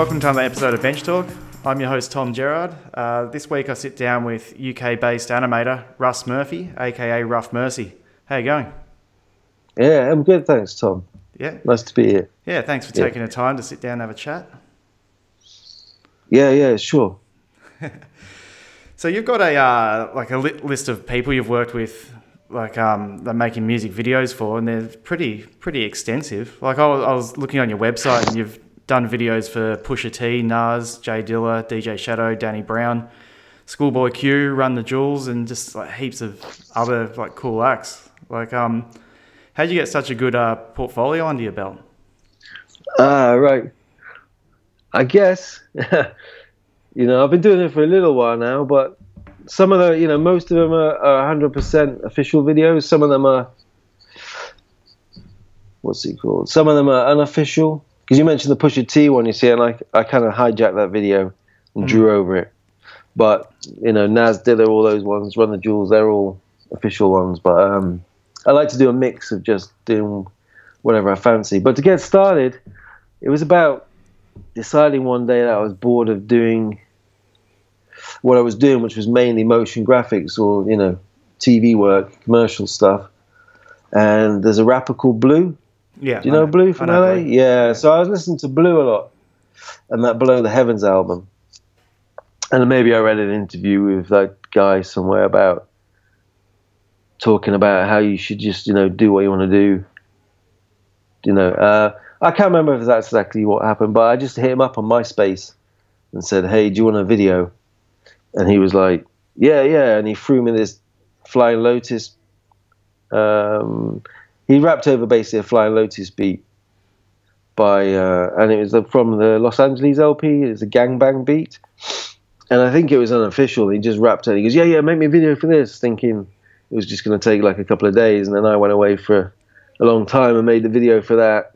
welcome to another episode of Bench Talk. I'm your host Tom Gerard. Uh, this week I sit down with UK-based animator Russ Murphy, aka Rough Mercy. How you going? Yeah, I'm good, thanks, Tom. Yeah, Nice to be here. yeah. Thanks for Yeah. taking the time to sit down and have a chat. Yeah, yeah, sure. So you've got a uh, like a li- list of people you've worked with, like um, they're making music videos for, and they're pretty pretty extensive. Like I was, I was looking on your website, and you've done videos for Pusha T, Nas, Jay Dilla, DJ Shadow, Danny Brown, Schoolboy Q, Run the Jewels, and just like heaps of other like cool acts. Like um, how'd you get such a good uh, portfolio under your belt? Ah, right. I guess, you know, I've been doing it for a little while now, but some of the, you know, most of them are, are 100% official videos. Some of them are, what's it called? Some of them are unofficial. Because you mentioned the Pusha T one, you see, and I, I kind of hijacked that video and drew over it. But, you know, Nas Dilla, all those ones, Run the Jewels, they're all official ones. But um, I like to do a mix of just doing whatever I fancy. But to get started, it was about deciding one day that I was bored of doing what I was doing, which was mainly motion graphics or you know TV work, commercial stuff. And there's a rapper called Blu. Yeah, Do you know Blu from know LA? Blu. Yeah. So I was listening to Blu a lot, and that Below the Heavens album. And maybe I read an interview with that guy somewhere about talking about how you should just you know do what you want to do. You know, uh, I can't remember if that's exactly what happened, but I just hit him up on MySpace and said, "Hey, do you want a video?" And he was like, "Yeah, yeah," and he threw me this Flying Lotus. Um, he rapped over basically a Flying Lotus beat by, uh, and it was from the Los Angeles LP. It's a gangbang beat, and I think it was unofficial. He just rapped it. He goes, "Yeah, yeah, make me a video for this," thinking it was just going to take like a couple of days, and then I went away for a long time and made the video for that.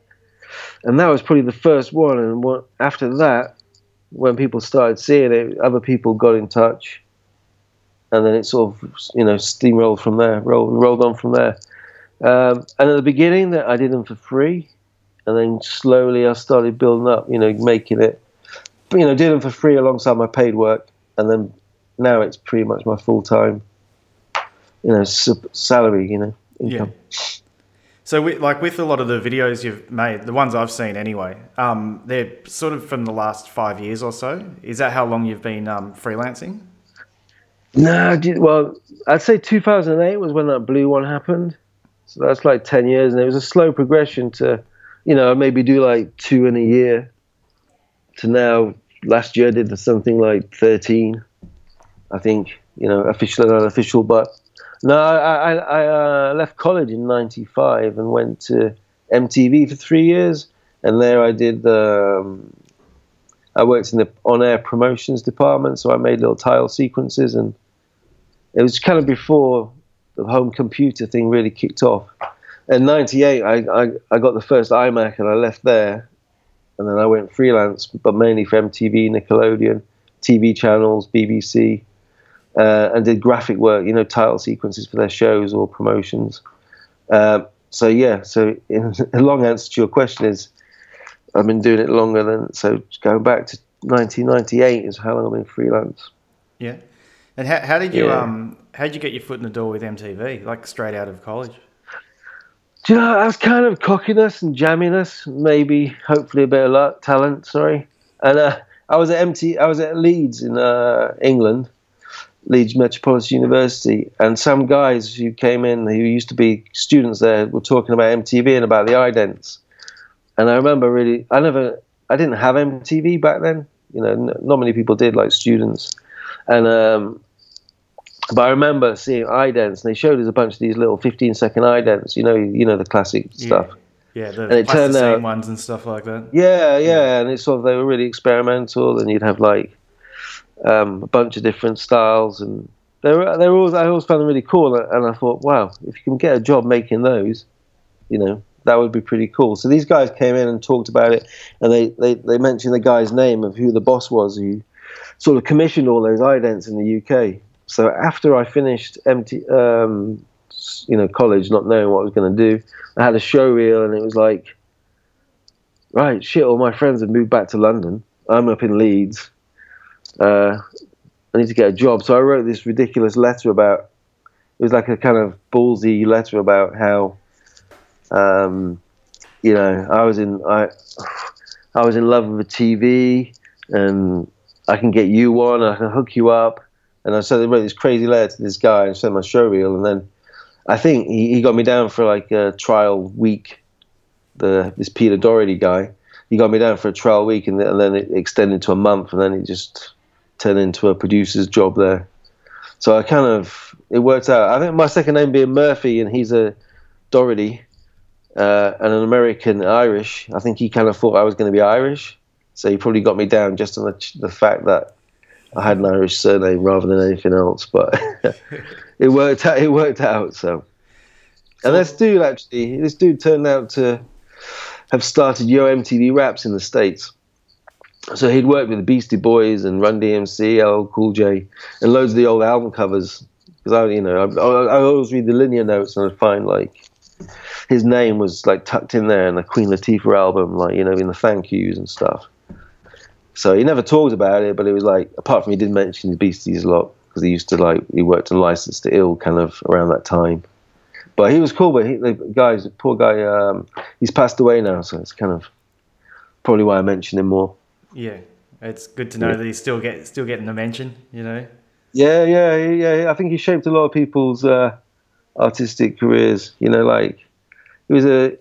And that was probably the first one. And what, after that, when people started seeing it, other people got in touch, and then it sort of you know steamrolled from there, rolled rolled on from there. Um, and at the beginning, that I did them for free, and then slowly I started building up, you know, making it, you know, did them for free alongside my paid work, and then now it's pretty much my full time, you know, salary, you know, income. Yeah. So, with, like with a lot of the videos you've made, the ones I've seen anyway, um, they're sort of from the last five years or so. Is that how long you've been um, freelancing? No, well, I'd say 2008 was when that Blu one happened. So that's like 10 years, and it was a slow progression to, you know, maybe do like two in a year. To now, last year I did something like 13, I think, you know, official and unofficial. But no, I, I, I uh, left college in '95 and went to MTV for three years, and there I did. Um, I worked in the on-air promotions department, so I made little tile sequences, and it was kind of before the home computer thing really kicked off. In '98, I, I I got the first iMac, and I left there, and then I went freelance, but mainly for MTV, Nickelodeon, TV channels, BBC, uh, and did graphic work, you know, title sequences for their shows or promotions. Um, so yeah, so in, a long answer to your question is, I've been doing it longer than so going back to 1998 is how long I've been freelance. Yeah. And how, how did you Yeah. um how did you get your foot in the door with MTV? Like straight out of college? Do you know, I was kind of cockiness and jamminess, maybe, hopefully a bit of luck, talent, sorry. And uh, I was at MT, I was at Leeds in uh, England, Leeds Metropolitan University, and some guys who came in who used to be students there were talking about MTV and about the idents. And I remember really, I never, I didn't have MTV back then. You know, n- not many people did, like students. And um, but I remember seeing idents, and they showed us a bunch of these little 15 second idents. You know, you know the classic stuff. Yeah, the And it turned out- ones and stuff like that. Yeah, yeah, and it's sort of they were really experimental, and you'd have like um, a bunch of different styles, and they were they were always I always found them really cool, and I thought, wow, if you can get a job making those, you know, that would be pretty cool. So these guys came in and talked about it, and they they, they mentioned the guy's name of who the boss was who sort of commissioned all those idents in the UK. So after I finished empty, um, you know, college, not knowing what I was going to do, I had a show reel, and it was like right, shit, all my friends have moved back to London. I'm up in Leeds. Uh, I need to get a job. So I wrote this ridiculous letter about. It was like a kind of ballsy letter about how, um, you know, I was in I, I was in love with a TV, and I can get you one. I can hook you up. And I said I wrote this crazy letter to this guy and sent my show reel, and then I think he, he got me down for like a trial week. The this Peter Dougherty guy, he got me down for a trial week, and, and then it extended to a month, and then it just turned into a producer's job there. So I kind of it worked out. I think my second name being Murphy, and he's a Dougherty, uh, and an American Irish. I think he kind of thought I was going to be Irish, so he probably got me down just on the, the fact that I had an Irish surname rather than anything else. But it worked out. It worked out. So, and this dude actually, this dude turned out to have started Yo MTV Raps in the states. So he'd worked with the Beastie Boys and Run DMC, LL Cool J, and loads of the old album covers. Because I, you know, I, I always read the linear notes and I'd find like his name was like tucked in there in the Queen Latifah album, like you know, in the thank yous and stuff. So he never talked about it, but it was like apart from he did mention the Beasties a lot because he used to like he worked on Licensed to Ill kind of around that time. But he was cool. But he, the guys, poor guy, um, he's passed away now, so it's kind of probably why I mention him more. Yeah, it's good to know yeah. that he's still get still getting the mention. You know. Yeah, yeah, yeah. I think he shaped a lot of people's uh, artistic careers. You know, like he was a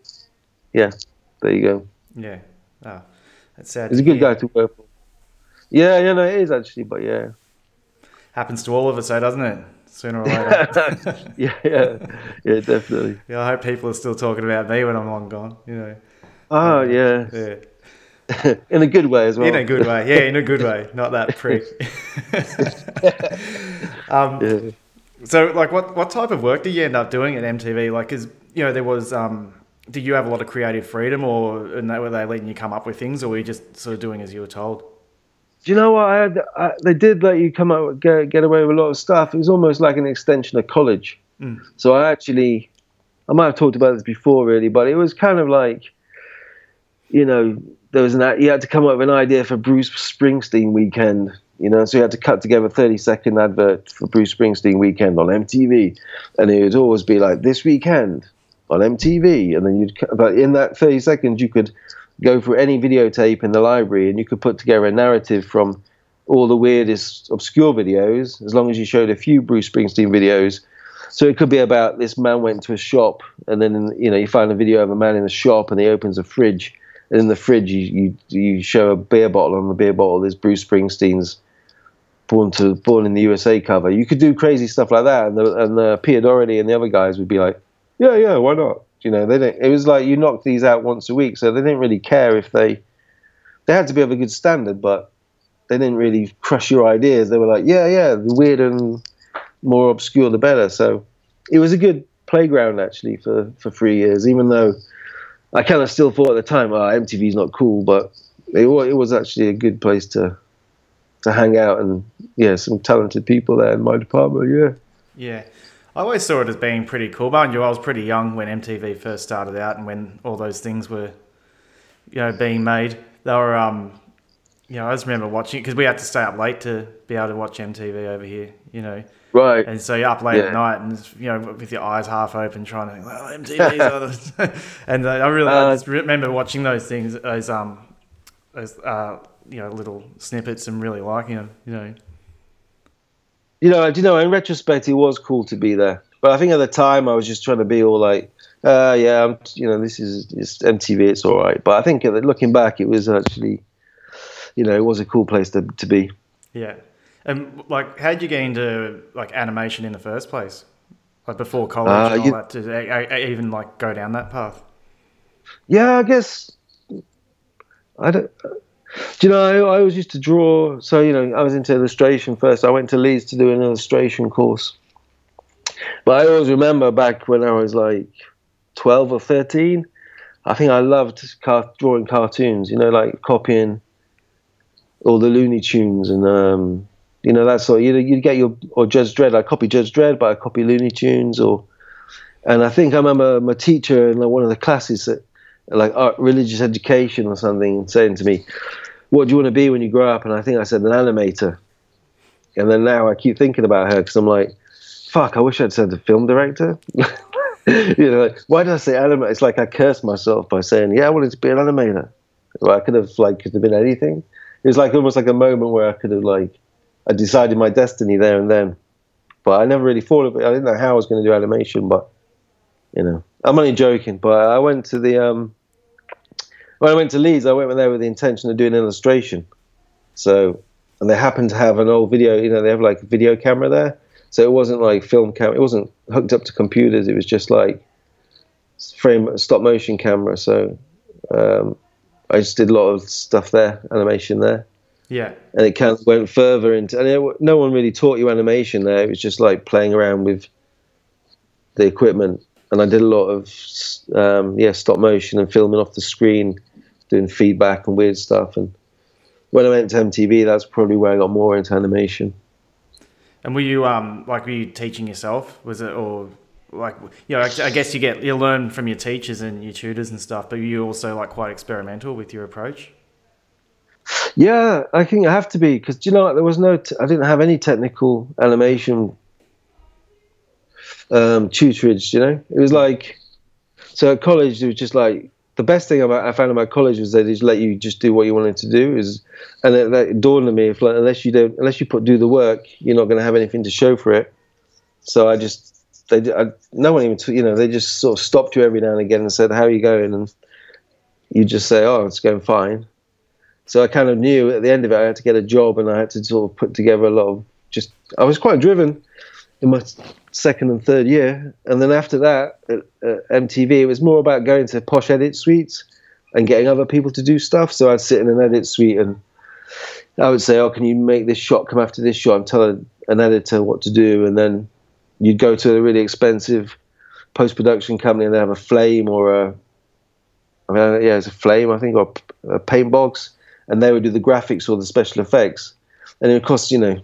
yeah. There you go. Yeah. Oh, that's sad. He's a good guy to work for. Yeah, yeah, no, it is actually, but yeah. Happens to all of us, though, doesn't it? Sooner or later. yeah, yeah, yeah, definitely. Yeah, I hope people are still talking about me when I'm long gone. You know. Oh yeah. Yeah. in a good way as well. In a good way, yeah, in a good way, not that prick. um, yeah. So, like, what what type of work did you end up doing at MTV? Like, because you know there was, um, did you have a lot of creative freedom, or and they, were they letting you come up with things, or were you just sort of doing as you were told? Do you know what? I had, I, they did let you come out get, get away with a lot of stuff. It was almost like an extension of college. Mm. So I actually, I might have talked about this before, really, but it was kind of like, you know, there was an you had to come up with an idea for Bruce Springsteen weekend. You know, so you had to cut together a 30 second advert for Bruce Springsteen weekend on MTV, and it would always be like this weekend on MTV, and then you'd but in that 30 seconds you could go through any videotape in the library and you could put together a narrative from all the weirdest obscure videos, as long as you showed a few Bruce Springsteen videos. So it could be about this man went to a shop and then you know you find a video of a man in a shop and he opens a fridge and in the fridge you, you you show a beer bottle on the beer bottle there's Bruce Springsteen's born to born in the USA cover. You could do crazy stuff like that, and the and the Peter Dougherty and the other guys would be like, yeah, yeah, why not? You know, they didn't. It was like you knocked these out once a week, so they didn't really care if they they had to be of a good standard, but they didn't really crush your ideas. They were like, yeah, yeah, the weird and more obscure the better. So it was a good playground actually for for three years, even though I kind of still thought at the time, ah, oh, MTV's not cool, but it, it was actually a good place to to hang out and yeah, some talented people there in my department. Yeah. Yeah. I always saw it as being pretty cool. Mind you, I was pretty young when MTV first started out, and when all those things were, you know, being made. They were, um, you know, I just remember watching it because we had to stay up late to be able to watch MTV over here. You know, Right. And so you're up late yeah. at night and, you know, with your eyes half open trying to think, well, MTV's And uh, I really uh, I just remember watching those things, those, um, those, uh, you know, little snippets and really liking them, you know. You know, you know, in retrospect, it was cool to be there. But I think at the time, I was just trying to be all like, uh, yeah, I'm, you know, this is just MTV, it's all right. But I think looking back, it was actually, you know, it was a cool place to, to be. Yeah. And like, how did you get into like animation in the first place? Like before college uh, and all you, that, to even like go down that path? Yeah, I guess I don't. Do you know? I, I always used to draw. So you know, I was into illustration first. I went to Leeds to do an illustration course. But I always remember back when I was like twelve or thirteen. I think I loved car- drawing cartoons. You know, like copying all the Looney Tunes and um, you know, that's sort. You you'd get your or Judge Dredd. I copy Judge Dredd, but I copy Looney Tunes or. And I think I remember my teacher in like one of the classes, at, like art, religious education or something, saying to me, what do you want to be when you grow up? And I think I said an animator. And then now I keep thinking about her because I'm like, fuck, I wish I'd said a film director. you know, like, why did I say animator? It's like I cursed myself by saying, yeah, I wanted to be an animator. Well, I could have like could have been anything. It was like almost like a moment where I could have like I decided my destiny there and then. But I never really thought of it. I didn't know how I was going to do animation, but you know, I'm only joking. But I went to the um, when I went to Leeds, I went there with the intention of doing illustration. So, and they happened to have an old video. You know, they have like a video camera there. So it wasn't like film camera. It wasn't hooked up to computers. It was just like frame stop motion camera. So um, I just did a lot of stuff there, animation there. Yeah. And it kind of went further into, and it, no one really taught you animation there. It was just like playing around with the equipment. And I did a lot of, um, yeah, stop motion and filming off the screen, doing feedback and weird stuff. And when I went to MTV, that's probably where I got more into animation. And were you, um, like, were you teaching yourself? Was it, or like you know, I guess you get you learn from your teachers and your tutors and stuff, but you also like quite experimental with your approach. Yeah, I think I have to be because you know there was no t- I didn't have any technical animation um, tutorage. You know, it was like so at college it was just like the best thing about I found about college was they just let you just do what you wanted to do is, and it, it dawned on me if like unless you don't unless you put do the work you're not going to have anything to show for it. So I just they I, no one even you know they just sort of stopped you every now and again and said how are you going and you just say oh it's going fine so I kind of knew at the end of it I had to get a job and I had to sort of put together a lot of just I was quite driven in my second and third year. And then after that at, at MTV it was more about going to posh edit suites and getting other people to do stuff. So I'd sit in an edit suite and I would say oh can you make this shot? Come after this shot. And tell an editor what to do. And then you'd go to a really expensive post production company and they have a flame or a I mean, uh, yeah, it's a flame, I think, or a paint box, and they would do the graphics or the special effects, and it would cost you know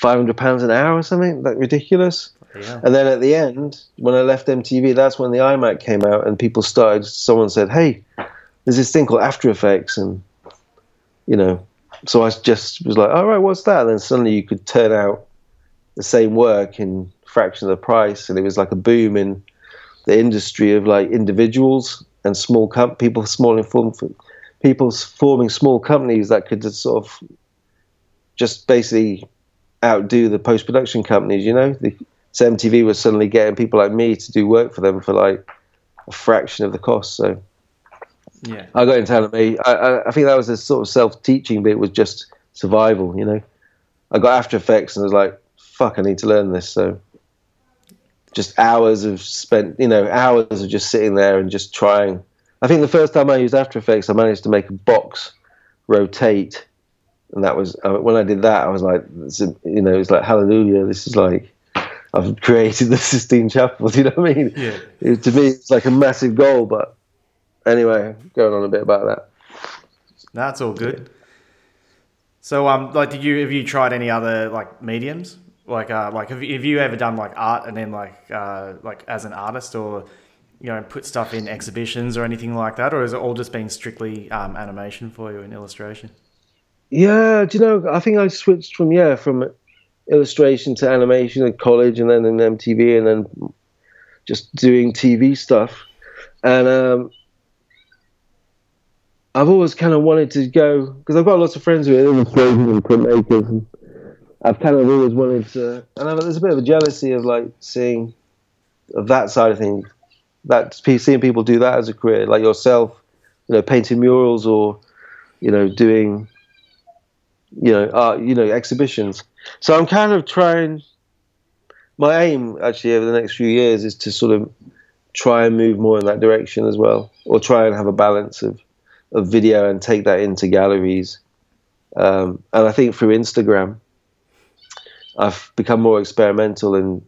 five hundred pounds an hour or something, like ridiculous. Yeah. And then at the end, when I left MTV, that's when the iMac came out, and people started. Someone said, "Hey, there's this thing called After Effects," and you know, so I just was like, "All right, what's that?" And then suddenly you could turn out the same work in fraction of the price, and it was like a boom in the industry of like individuals and small com- people, small inform- people forming small companies that could just sort of just basically outdo the post production companies. You know, the, so MTV was suddenly getting people like me to do work for them for like a fraction of the cost. So yeah, I got into anime. I, I, I think that was a sort of self teaching bit was just survival. You know, I got After Effects and I was like, fuck, I need to learn this. So just hours of spent, you know, hours of just sitting there and just trying. I think the first time I used After Effects, I managed to make a box rotate, and that was uh, when I did that. I was like, you know, it's like hallelujah. This is like I've created the Sistine Chapel. Do you know what I mean? Yeah. It, to me, it's like a massive goal. But anyway, going on a bit about that. That's all good. So, um, like, did you have you tried any other like mediums? Like, uh, like have you, have you ever done like art and then like, uh, like as an artist or, you know, put stuff in exhibitions or anything like that, or is it all just been strictly um, animation for you in illustration? Yeah, do you know? I think I switched from yeah from illustration to animation at college, and then in MTV, and then just doing TV stuff. And um, I've always kind of wanted to go because I've got lots of friends who are illustrators and printmakers, and I've kind of always wanted to, and I've, there's a bit of a jealousy of like seeing of that side of things, that seeing people do that as a career, like yourself, you know, painting murals or, you know, doing, you know, you know, exhibitions. So I'm kind of trying. My aim actually over the next few years is to sort of try and move more in that direction as well, or try and have a balance of of video and take that into galleries. Um, and I think through Instagram, I've become more experimental and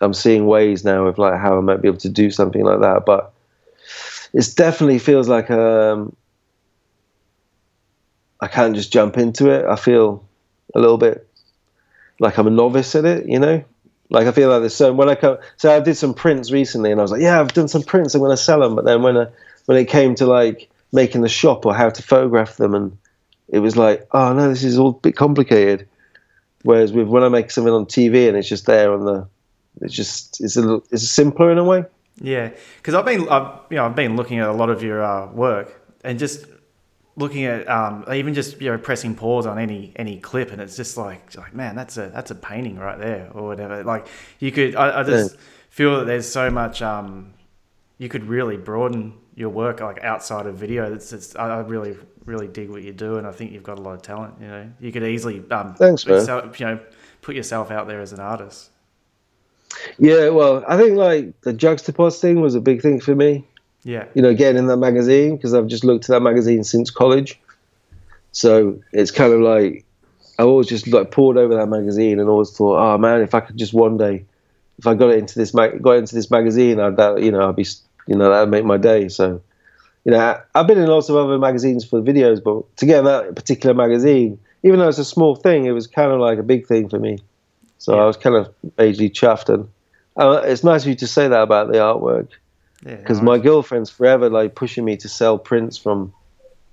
I'm seeing ways now of like how I might be able to do something like that. But it definitely feels like um, I can't just jump into it. I feel a little bit like I'm a novice at it, you know. Like I feel like there's so when I come, so I did some prints recently, and I was like, yeah, I've done some prints. I'm going to sell them. But then when I, when it came to like making the shop or how to photograph them, and it was like, oh no, this is all a bit complicated. Whereas with when I make something on TV and it's just there on the, it's just it's a little, it's simpler in a way. Yeah, because I've been I've you know I've been looking at a lot of your uh, work and just looking at um, even just you know pressing pause on any any clip and it's just like like man that's a that's a painting right there or whatever. Like you could I, I just. Yeah feel that there's so much um, you could really broaden your work like outside of video. It's, it's I really really dig what you do, and I think you've got a lot of talent. You know, you could easily um, thanks man. Yourself, you know, put yourself out there as an artist. Yeah, well, I think like the Juxtapoz thing was a big thing for me. Yeah, you know, getting in that magazine because I've just looked at that magazine since college, so it's kind of like I always just like poured over that magazine and always thought, oh man, if I could just one day if I got it into this mag- got into this magazine, I'd that you know I'd be you know that'd make my day. So you know I've been in lots of other magazines for videos, but to get that particular magazine, even though it's a small thing, it was kind of like a big thing for me. So yeah. I was kind of majorly chuffed, and uh, it's nice of you to say that about the artwork because yeah, my girlfriend's forever like pushing me to sell prints from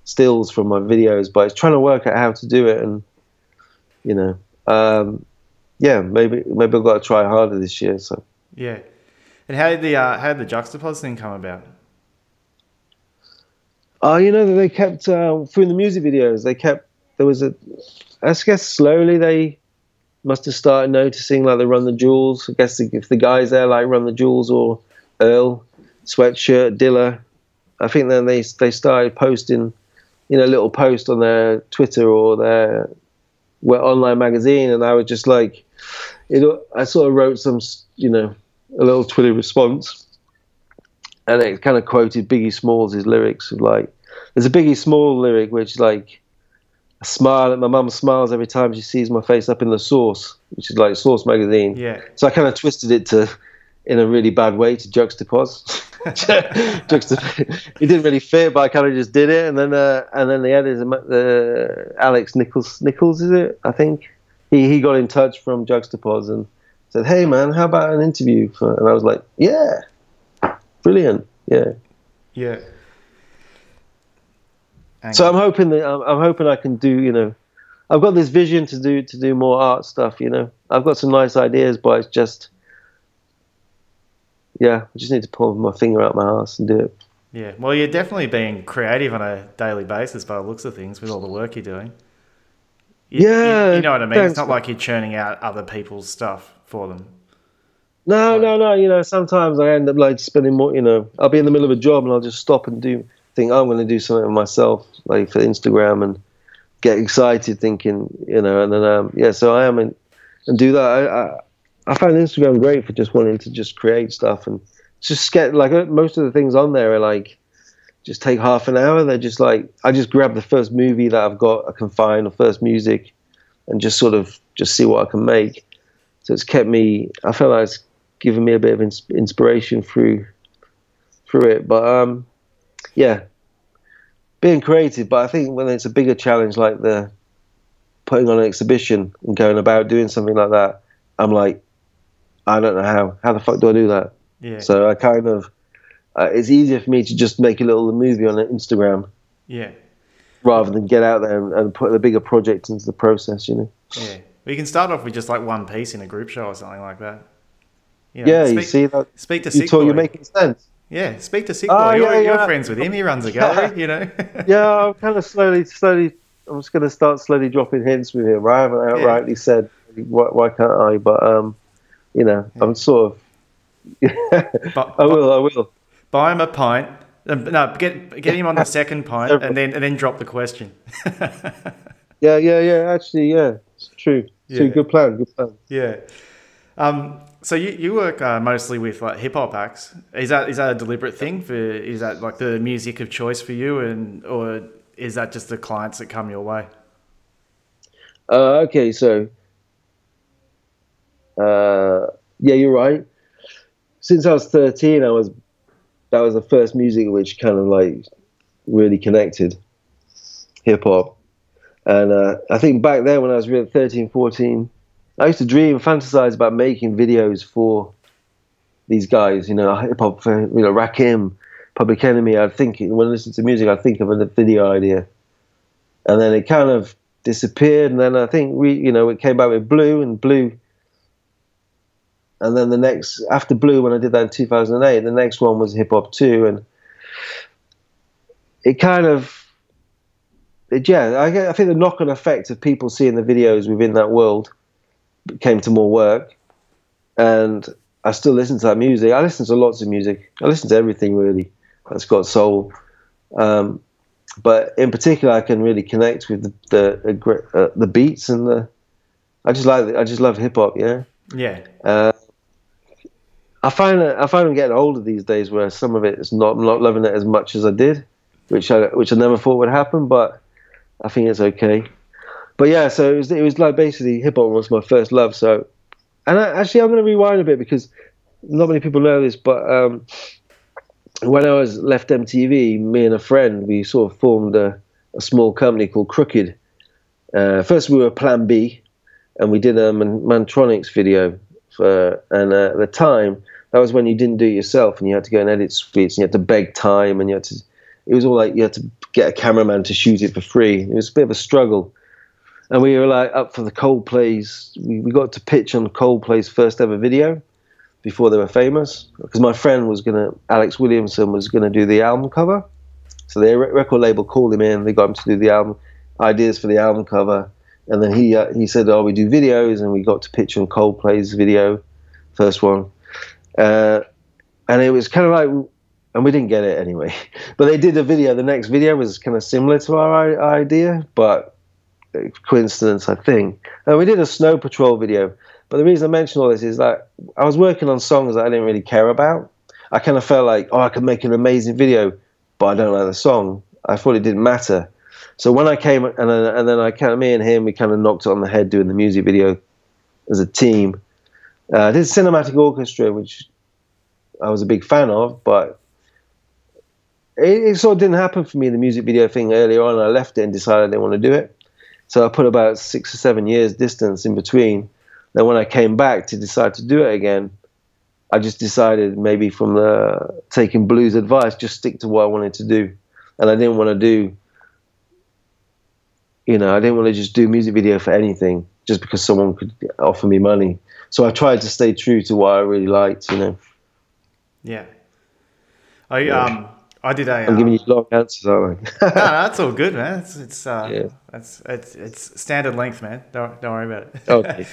stills from my videos, but it's trying to work out how to do it, and you know. Um, yeah, maybe maybe I've got to try harder this year. So yeah, and how did the uh, how did the Juxtapoz thing come about? Oh, uh, you know that they kept uh, through the music videos. They kept there was a, I guess slowly they must have started noticing like they run the jewels. I guess if the guys there like run the jewels or Earl, sweatshirt, Dilla, I think then they they started posting, you know, little post on their Twitter or their online magazine, and I was just like, you know, I sort of wrote some, you know, a little Twitter response, and it kind of quoted Biggie Smalls' lyrics of like, there's a Biggie Small lyric which like, I smile, my mum smiles every time she sees my face up in the Source, which is like Source magazine. Yeah. So I kind of twisted it to, in a really bad way, to Juxtapoz. it didn't really fit, but I kind of just did it, and then uh, and then the editor, uh, Alex Nichols, Nichols is it? I think he he got in touch from Juxtapoz and said, "Hey man, how about an interview?" For, and I was like, "Yeah, brilliant, yeah, yeah." So I'm hoping that I'm, I'm hoping I can do you know I've got this vision to do to do more art stuff. You know, I've got some nice ideas, but it's just yeah, I just need to pull my finger out my ass and do it. Yeah, well, you're definitely being creative on a daily basis by the looks of things with all the work you're doing. You, yeah, you, you, know what I mean. Thanks. It's not like you're churning out other people's stuff for them. No, like, no, no. You know, sometimes I end up like spending more. You know, I'll be in the middle of a job and I'll just stop and do think oh, I'm going to do something myself, like for Instagram, and get excited, thinking, you know, and then um, yeah. So I am in, and do that. I, I, I found Instagram great for just wanting to just create stuff and just get like uh, most of the things on there are like just take half an hour. They're just like I just grab the first movie that I've got I can find or first music and just sort of just see what I can make. So it's kept me. I feel like it's given me a bit of ins- inspiration through through it. But um, yeah, being creative. But I think when it's a bigger challenge like the putting on an exhibition and going about doing something like that, I'm like, I don't know how. How the fuck do I do that? Yeah. So I kind of, uh, it's easier for me to just make a little movie on Instagram. Yeah. Rather than get out there and, and put the bigger project into the process, you know. Yeah. You can start off with just like one piece in a group show or something like that. You know, yeah, speak, you see that. Speak to you talk, You're making sense. Yeah, speak to Sick oh, Boy. You're, yeah, you're friends with him. He runs a gallery, you know. yeah, I'm kind of slowly, slowly. I'm just going to start slowly dropping hints with him. I haven't outrightly yeah. said why, why can't I, but um, you know, yeah. I'm sort of. but, I will. I will. Buy him a pint. No, get get him on the second pint, and then and then drop the question. yeah, yeah, yeah. Actually, yeah, it's true. Yeah. good plan. Good plan. Yeah. Um, so you, you work uh, mostly with like hip hop acts. Is that is that a deliberate thing for? Is that like the music of choice for you, and or is that just the clients that come your way? Uh, okay, so uh, yeah, you're right. Since I was 13, I was that was the first music which kind of like really connected hip hop. And uh, I think back then when I was really 13, 14, I used to dream, fantasize about making videos for these guys, you know, hip hop, you know, Rakim, Public Enemy, I'd think when I listen to music, I'd think of a video idea, and then it kind of disappeared. And then I think we, you know, it came back with Blu and Blu. And then the next after Blu, when I did that in 2008, the next one was Hip Hop Two, and it kind of, it, yeah, I, I think the knock-on effect of people seeing the videos within that world came to more work, and I still listen to that music. I listen to lots of music. I listen to everything really that's got soul. Um, but in particular, I can really connect with the the, uh, the beats and the. I just like I just love hip hop. Yeah. Yeah. Uh, I find I find I'm getting older these days, where some of it is not I'm not loving it as much as I did, which I which I never thought would happen. But I think it's okay. But yeah, so it was it was like basically hip hop was my first love. So, and I, actually I'm going to rewind a bit because not many people know this, but um, when I was left MTV, me and a friend, we sort of formed a, a small company called Crooked. Uh, first, we were Plan B, and we did a Man- Mantronix video. For, and uh, at the time, that was when you didn't do it yourself, and you had to go and edit suites, and you had to beg time, and you had to. It was all like you had to get a cameraman to shoot it for free. It was a bit of a struggle, and we were like up for the Coldplay's. We, we got to pitch on Coldplay's first ever video before they were famous because my friend was gonna Alex Williamson was gonna do the album cover, so the record label called him in. They got him to do the album ideas for the album cover, and then he uh, he said, "Oh, we do videos," and we got to pitch on Coldplay's video, first one, uh, and it was kind of like. And we didn't get it anyway, but they did a video. The next video was kind of similar to our idea, but coincidence, I think. And we did a snow patrol video, but the reason I mention all this is that I was working on songs that I didn't really care about. I kind of felt like, oh, I could make an amazing video, but I don't like the song. I thought it didn't matter. So when I came and then, and then I kind of me and him we kind of knocked it on the head doing the music video as a team. Uh, I did cinematic orchestra, which I was a big fan of, but it, it, sort of didn't happen for me the music video thing earlier on. I left it and decided I didn't want to do it. So I put about six or seven years distance in between then when I came back to decide to do it again, I just decided maybe from the taking Blu's advice, just stick to what I wanted to do, and I didn't want to do. You know, I didn't want to just do music video for anything just because someone could offer me money. So I tried to stay true to what I really liked. You know. Yeah. I yeah. um I did a. I'm um, giving you long answers, aren't I? no, no, that's all good, man. It's it's uh, yeah. That's it's it's standard length, man. Don't don't worry about it. Okay.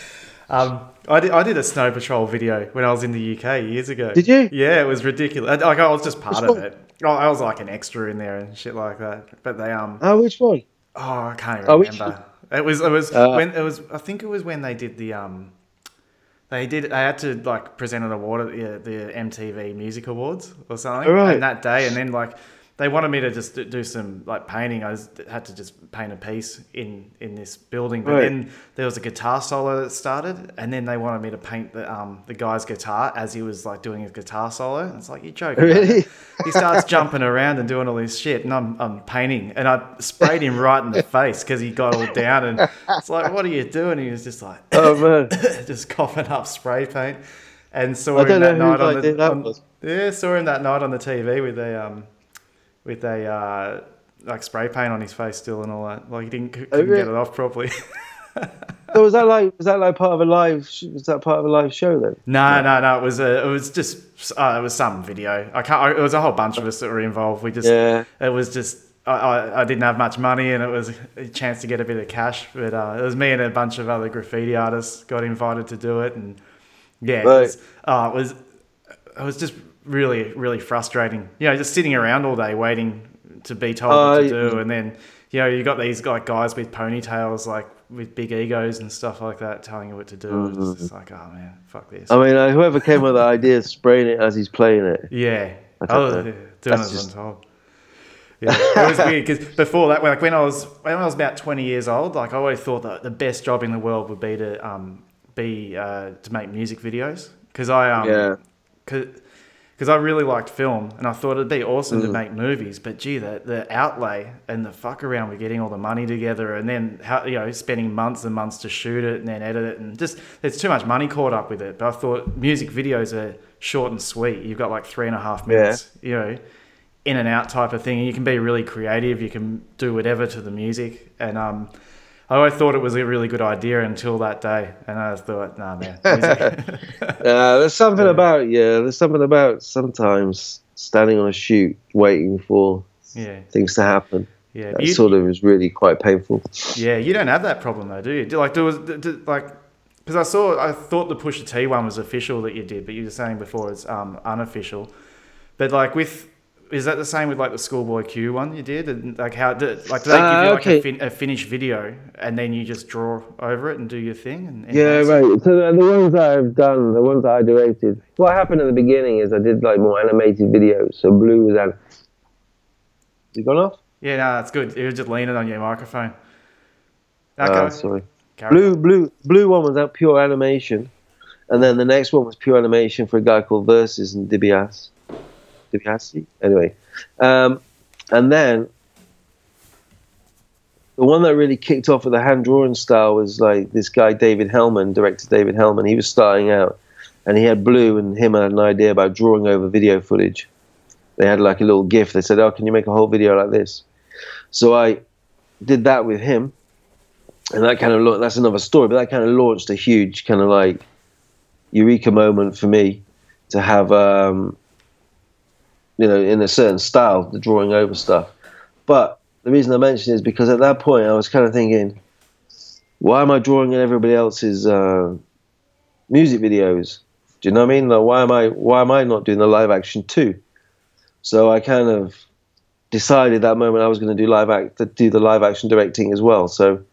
Um, I did, I did a snow patrol video when I was in the UK years ago. Did you? Yeah, it was ridiculous. Like I was just part which of one? it. Oh, I was like an extra in there and shit like that. But they um. Oh, which one? Oh, I can't even oh, remember. It was it was uh, when it was. I think it was when they did the um. They did. They had to like present an award at the, the MTV Music Awards or something. Right. And that day, and then like they wanted me to just do some like painting. I had to just paint a piece in in this building, but right. then there was a guitar solo that started, and then they wanted me to paint the um the guy's guitar as he was like doing his guitar solo. And it's like you joking. Really? He starts jumping around and doing all this shit, and I'm I'm painting, and I sprayed him right in the face because he got all down, and it's like, what are you doing? He was just like, oh man, just coughing up spray paint. And saw him that night on the on, yeah, saw him that night on the TV with a um with a uh, like spray paint on his face still and all that. Like he didn't couldn't oh, really? get it off properly. so was that like was that like part of a live was that part of a live show then? No, no, no. It was a it was just uh, it was some video. I can't. It was a whole bunch of us that were involved. We just yeah. It was just. I, I didn't have much money and it was a chance to get a bit of cash, but uh, it was me and a bunch of other graffiti artists got invited to do it, and yeah, right. it, was, uh, it was it was just really, really frustrating. You know, just sitting around all day waiting to be told uh, what to do, and then you know you got these like guys with ponytails, like with big egos and stuff like that, telling you what to do. Mm-hmm. It's just like, oh man, fuck this. I mean, uh, whoever came with the idea of spraying it as he's playing it. Yeah, oh, yeah, doing That's it just... on top. Yeah, it was weird because before that, like when I was when I was about twenty years old, like I always thought that the best job in the world would be to um be uh, to make music videos because I um yeah. Cause, because I really liked film and I thought it'd be awesome mm. to make movies. But gee, the, the outlay and the fuck around with getting all the money together and then how you know spending months and months to shoot it and then edit it and just there's too much money caught up with it. But I thought music videos are short and sweet. You've got like three and a half minutes. Yeah. You know, in and out type of thing. And You can be really creative. You can do whatever to the music, and um, I always thought it was a really good idea until that day, and I thought, nah, man. uh, there's something yeah. about yeah. There's something about sometimes standing on a shoot waiting for yeah. things to happen. Yeah, that you, sort of is really quite painful. Yeah, you don't have that problem though, do you? Like, there was like because I saw, I thought the Pusha T one was official that you did, but you were saying before it's um, unofficial. But like with is that the same with like the Schoolboy Q one you did? And like how did like do they give uh, you like okay. a, fin- a, finished video and then you just draw over it and do your thing? And, and yeah, right. So the, the, ones I've done, the ones that I directed. What happened at the beginning is I did like more animated videos. So Blu was at. You gone off? Yeah, no, that's good. It was just leaning on your microphone. Okay. Uh, sorry. Blu, Blu, Blu one was out pure animation, and then the next one was pure animation for a guy called Versus and Dibias. Dibiasi? Anyway. Um, and then the one that really kicked off with the hand drawing style was like this guy David Hellman, director David Hellman. He was starting out, and he had Blu and him had an idea about drawing over video footage. They had like a little gift. They said, "Oh, can you make a whole video like this?" So I did that with him, and that kind of that's another story. But that kind of launched a huge kind of like eureka moment for me to have um, you know, in a certain style, the drawing over stuff. But the reason I mention is because at that point I was kind of thinking, why am I drawing in everybody else's uh, music videos? Do you know what I mean? Like, why am I why am I not doing the live action too? So I kind of decided that moment I was going to do live act to do the live action directing as well. So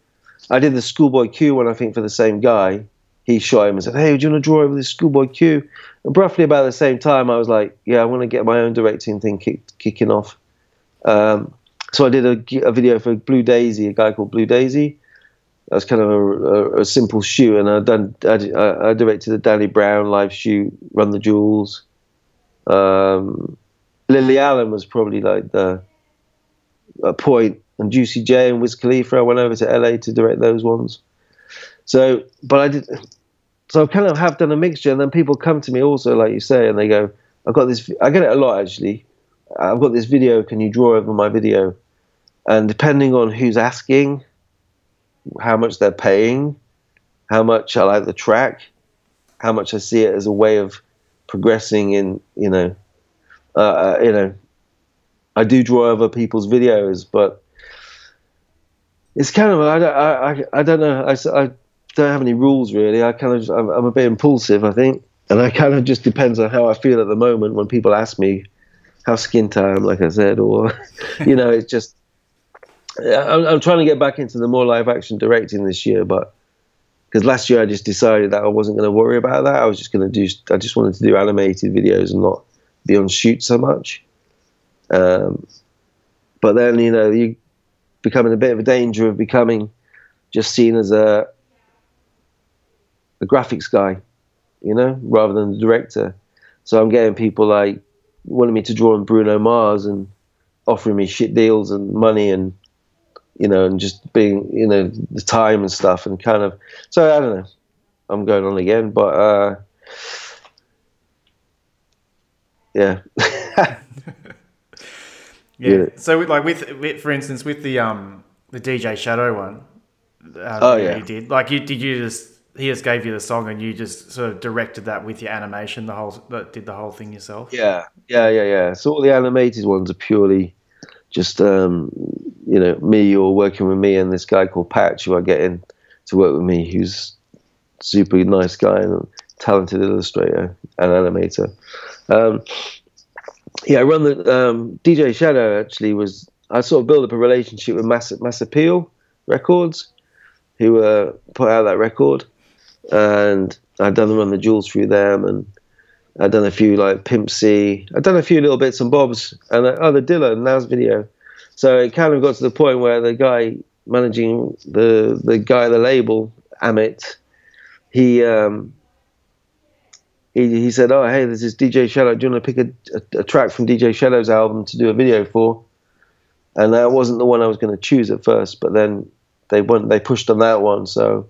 I did the Schoolboy Q one I think for the same guy. He shot him and said, "Hey, do you want to draw over this Schoolboy Q?" And roughly about the same time, I was like, yeah, I want to get my own directing thing kick, kicking off. Um, so I did a, a, video for Blue Daisy, a guy called Blue Daisy. That was kind of a, a, a simple shoot, and I done I, I, directed the Danny Brown live shoot, Run the Jewels. Um, Lily Allen was probably like the a point, and Juicy J and Wiz Khalifa. I went over to LA to direct those ones. So, but I did so I kind of have done a mixture, and then people come to me also, like you say, and they go, "I've got this." I get it a lot actually. I've got this video. Can you draw over my video? And depending on who's asking, how much they're paying, how much I like the track, how much I see it as a way of progressing in, you know, uh, uh you know, I do draw over people's videos, but it's kind of I, I, I, don't know. I, I don't have any rules really. I kind of I'm, I'm a bit impulsive, I think, and I kind of just depends on how I feel at the moment when people ask me how skint I am, like I said, or you know, it's just I'm, I'm trying to get back into the more live action directing this year, but because last year I just decided that I wasn't going to worry about that. I was just going to do. I just wanted to do animated videos and not be on shoot so much. Um, but then you know you becoming a bit of a danger of becoming just seen as a a graphics guy, you know, rather than the director. So I'm getting people like wanting me to draw on Bruno Mars and offering me shit deals and money and you know and just being you know the time and stuff and kind of so I don't know. I'm going on again, but uh, yeah. yeah. yeah. So like with, with for instance with the um the DJ Shadow one. Uh, oh yeah. You did like you did you just he just gave you the song and you just sort of directed that with your animation the whole that did the whole thing yourself? Yeah yeah yeah yeah. So all the animated ones are purely just um, you know me or working with me and this guy called patch who i get in to work with me who's super nice guy and talented illustrator and animator. Um, yeah i run the um, dj shadow actually was i sort of built up a relationship with mass, mass appeal records who uh, put out that record and I'd done run the jewels through them, and I'd done a few like Pimp C. I'd done a few little bits and bobs, and uh, oh, the Dilla Nas video. So it kind of got to the point where the guy managing the the guy the label, Amit, he um, he he said, "Oh, hey, this is DJ Shadow. Do you want to pick a, a, a track from DJ Shadow's album to do a video for?" And that wasn't the one I was going to choose at first, but then they went they pushed on that one, so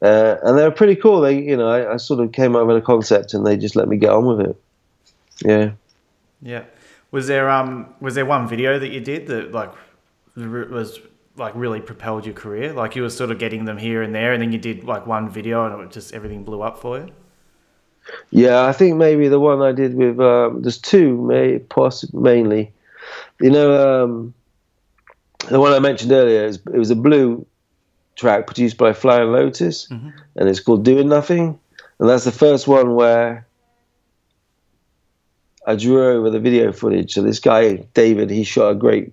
uh, and they were pretty cool. They, you know, I, I, sort of came up with a concept, and they just let me get on with it. Yeah. Yeah. Was there um was there one video that you did that like was like really propelled your career? Like you were sort of getting them here and there, and then you did like one video, and it just everything blew up for you. Yeah, I think maybe the one I did with um, there's two, may possibly mainly. You know, um, the one I mentioned earlier is it was a Blu track produced by Flying Lotus, mm-hmm. and it's called "Doing Nothing," and that's the first one where I drew over the video footage. So this guy David, he shot a great,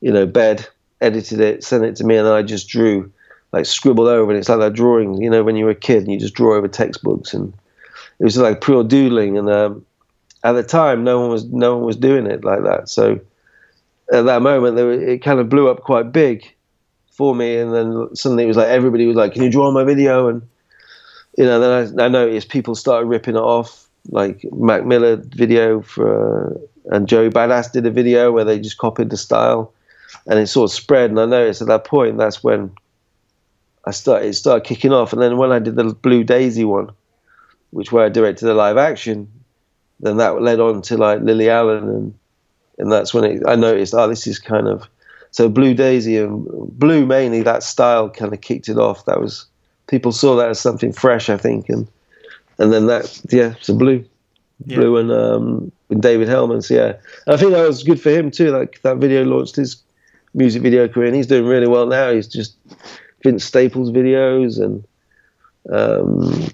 you know, bed, edited it, sent it to me, and then I just drew, like scribbled over, and it's like that drawing, you know, when you were a kid and you just draw over textbooks, and it was like pure doodling. And um, at the time, no one was no one was doing it like that. So at that moment, it kind of blew up quite big for me, and then suddenly it was like everybody was like, "Can you draw my video?" and you know, then I, I noticed people started ripping it off like Mac Miller video for, uh, and Joey Badass did a video where they just copied the style, and it sort of spread. And I noticed at that point that's when I started it started kicking off. And then when I did the Blue Daisy one, which where I directed the live action, then that led on to like Lily Allen, and and that's when it, I noticed oh this is kind of so Blue Daisy and Blu mainly that style kind of kicked it off. That was people saw that as something fresh, I think, and and then that yeah, so Blu, yeah. Blu and um, and David Hellmans, yeah. And I think that was good for him too. Like that video launched his music video career, and he's doing really well now. He's just Vince Staples videos, and um,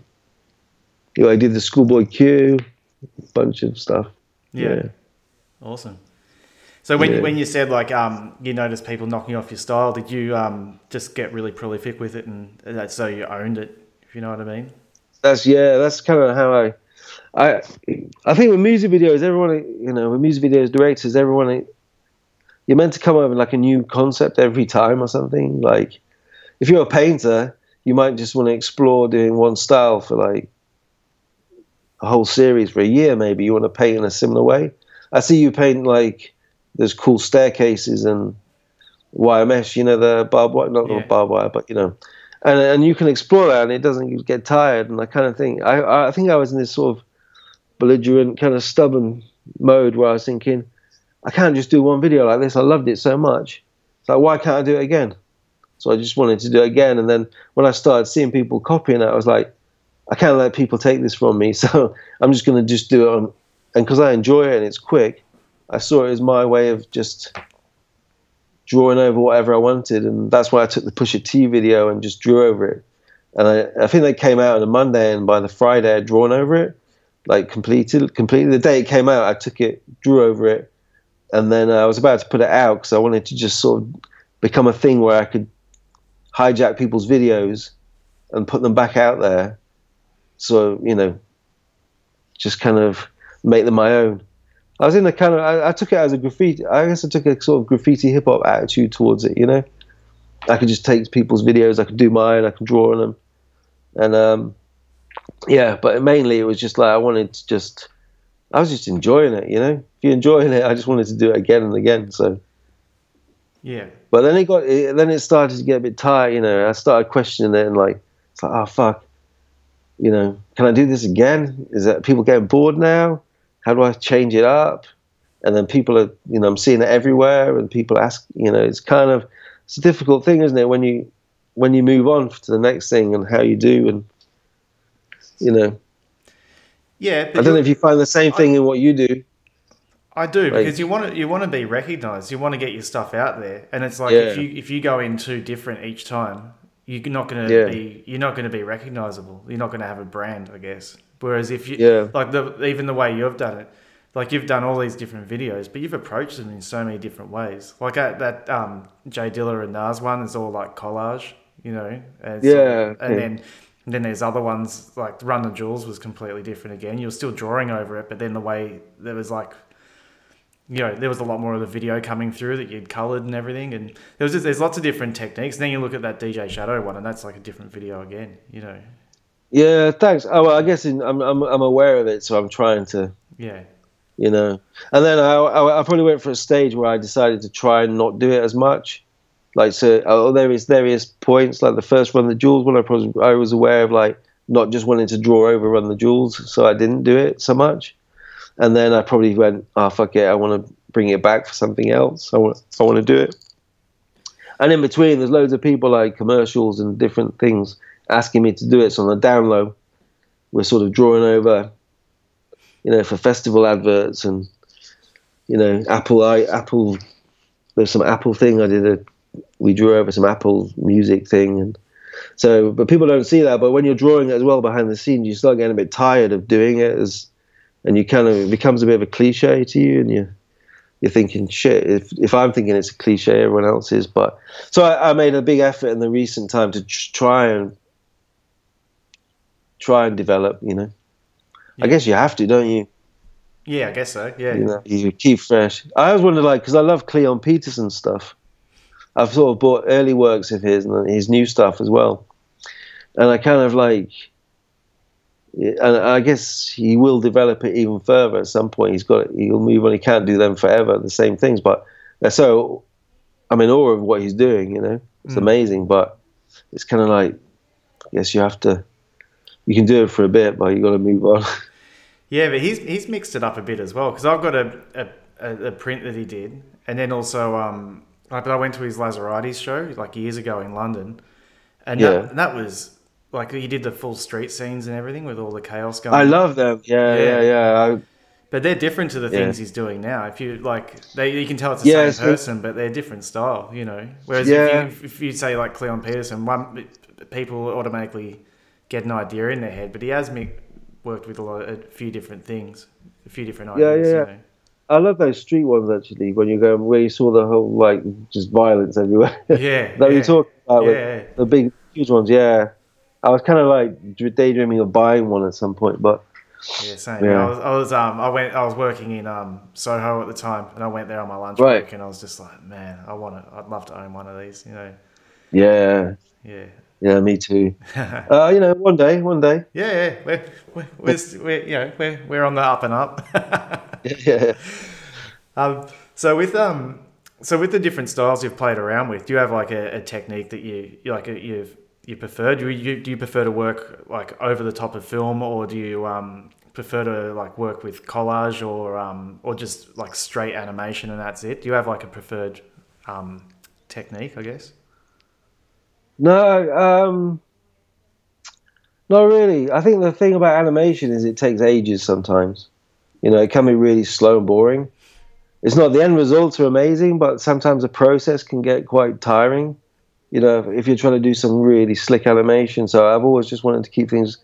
you know, I did the Schoolboy Q, a bunch of stuff. Yeah, yeah. awesome. So when yeah. when you said like um, you noticed people knocking off your style, did you um, just get really prolific with it, and so you owned it? If you know what I mean that's yeah, that's kind of how I, I, I think with music videos, everyone, you know, with music videos, directors, everyone, you're meant to come up with like a new concept every time or something. Like, if you're a painter, you might just want to explore doing one style for like a whole series for a year. Maybe you want to paint in a similar way. I see you paint like there's cool staircases and wire mesh. You know the barbed wire, not yeah. barbed wire, but you know and and you can explore that, and it doesn't get tired and that kind of thing. I I think I was in this sort of belligerent, kind of stubborn mode where I was thinking, I can't just do one video like this. I loved it so much. It's like why can't I do it again? So I just wanted to do it again, and then when I started seeing people copying it, I was like, I can't let people take this from me. So I'm just going to just do it on, and because I enjoy it and it's quick, I saw it as my way of just drawing over whatever I wanted, and that's why I took the Pusha T video and just drew over it. And I, I think they came out on a Monday, and by the Friday I'd drawn over it, like completed, completely. The day it came out, I took it, drew over it, and then uh, I was about to put it out because I wanted to just sort of become a thing where I could hijack people's videos and put them back out there. So you know, just kind of make them my own. I was in a kind of I, I, took it as a graffiti. I guess I took a sort of graffiti hip hop attitude towards it. You know, I could just take people's videos, I could do mine, I could draw on them, and um, yeah. But mainly it was just like I wanted to just I was just enjoying it. You know, if you're enjoying it, I just wanted to do it again and again. So yeah. But then it got then it started to get a bit tired. You know, I started questioning it and like it's like oh fuck, you know, can I do this again? Is that people getting bored now? How do I change it up? And then people are, you know, I'm seeing it everywhere, and people ask, you know, it's kind of it's a difficult thing, isn't it, when you when you move on to the next thing and how you do, and you know. Yeah, I don't know if you find the same thing I, in what you do. I do like, because you want to you want to be recognized. You want to get your stuff out there, and it's like yeah. if you if you go in too different each time, you're not going to yeah. be you're not going to be recognizable. You're not going to have a brand, I guess. Whereas if you yeah. like the even the way you've done it, like you've done all these different videos, but you've approached them in so many different ways. Like that, that um, J Dilla and Nas one is all like collage, you know. And yeah. and yeah. then and then there's other ones like Run the Jewels was completely different again. You're still drawing over it, but then the way there was like you know, there was a lot more of the video coming through that you'd coloured and everything, and there was just, there's lots of different techniques. And then you look at that DJ Shadow one, and that's like a different video again, you know. Yeah, thanks. Oh, well, I guess in, I'm, I'm I'm aware of it, so I'm trying to. Yeah. You know, and then I, I, I probably went for a stage where I decided to try and not do it as much. Like so, oh, there is various points. Like the first run the jewels when I was I was aware of like not just wanting to draw over run the jewels, so I didn't do it so much. and then I probably went, "Oh fuck it, I want to bring it back for something else. I want I want to do it." And in between, there's loads of people like commercials and different things asking me to do it. So on the down low, we're sort of drawing over, you know, for festival adverts and you know, Apple. I Apple. There's some Apple thing I did. A, we drew over some Apple music thing, and so. But people don't see that. But when you're drawing it as well behind the scenes, you start getting a bit tired of doing it, as and you kind of it becomes a bit of a cliche to you, and you you're thinking shit. If if I'm thinking it's a cliche, everyone else is. But so I, I made a big effort in the recent time to try and try and develop. You know, yeah. I guess you have to, don't you? Yeah, I guess so. Yeah, you, know, you keep fresh. I always wondered, like, because I love Cleon Peterson stuff. I've sort of bought early works of his and his new stuff as well, and I kind of like. And I guess he will develop it even further at some point. He's got it he'll move on. He can't do them forever, the same things. But so I'm in awe of what he's doing. You know, it's mm. amazing. But it's kind of like, I guess you have to. You can do it for a bit, but you got to move on. Yeah, but he's he's mixed it up a bit as well because I've got a, a, a, print that he did, and then also um, like I went to his Lazarides show like years ago in London, and yeah. that, that was like he did the full street scenes and everything with all the chaos going. I love them. Yeah, yeah, yeah. yeah. I, but they're different to the yeah. things he's doing now. If you like, they you can tell it's the yeah, same person, but they're different style. You know, whereas yeah. if, you, if you say like Cleon Peterson, one people automatically get an idea in their head, but he has me worked with a lot, a few different things, a few different ideas. Yeah, yeah. You know. I love those street ones actually. When you go where you saw the whole like just violence everywhere. Yeah, that yeah. you talk about yeah. the big huge ones. Yeah, I was kind of like daydreaming of buying one at some point, but yeah, same. Yeah. I was, I was, um, I went, I was working in um Soho at the time, and I went there on my lunch right. break, and I was just like, man, I want to, I'd love to own one of these, you know. Yeah. Yeah. Yeah, me too. uh, you know, one day, one day. Yeah, yeah, we're we're, we're, we're you know we're we're on the up and up. yeah. Um. So with um. So with the different styles you've played around with, do you have like a, a technique that you, you like you've you prefer? Do you do you prefer to work like over the top of film, or do you um prefer to like work with collage, or um or just like straight animation and that's it? Do you have like a preferred um technique? I guess. No, um, not really. I think the thing about animation is it takes ages sometimes. You know, it can be really slow and boring. It's not the end results are amazing, but sometimes the process can get quite tiring. You know, if you're trying to do some really slick animation. So I've always just wanted to keep things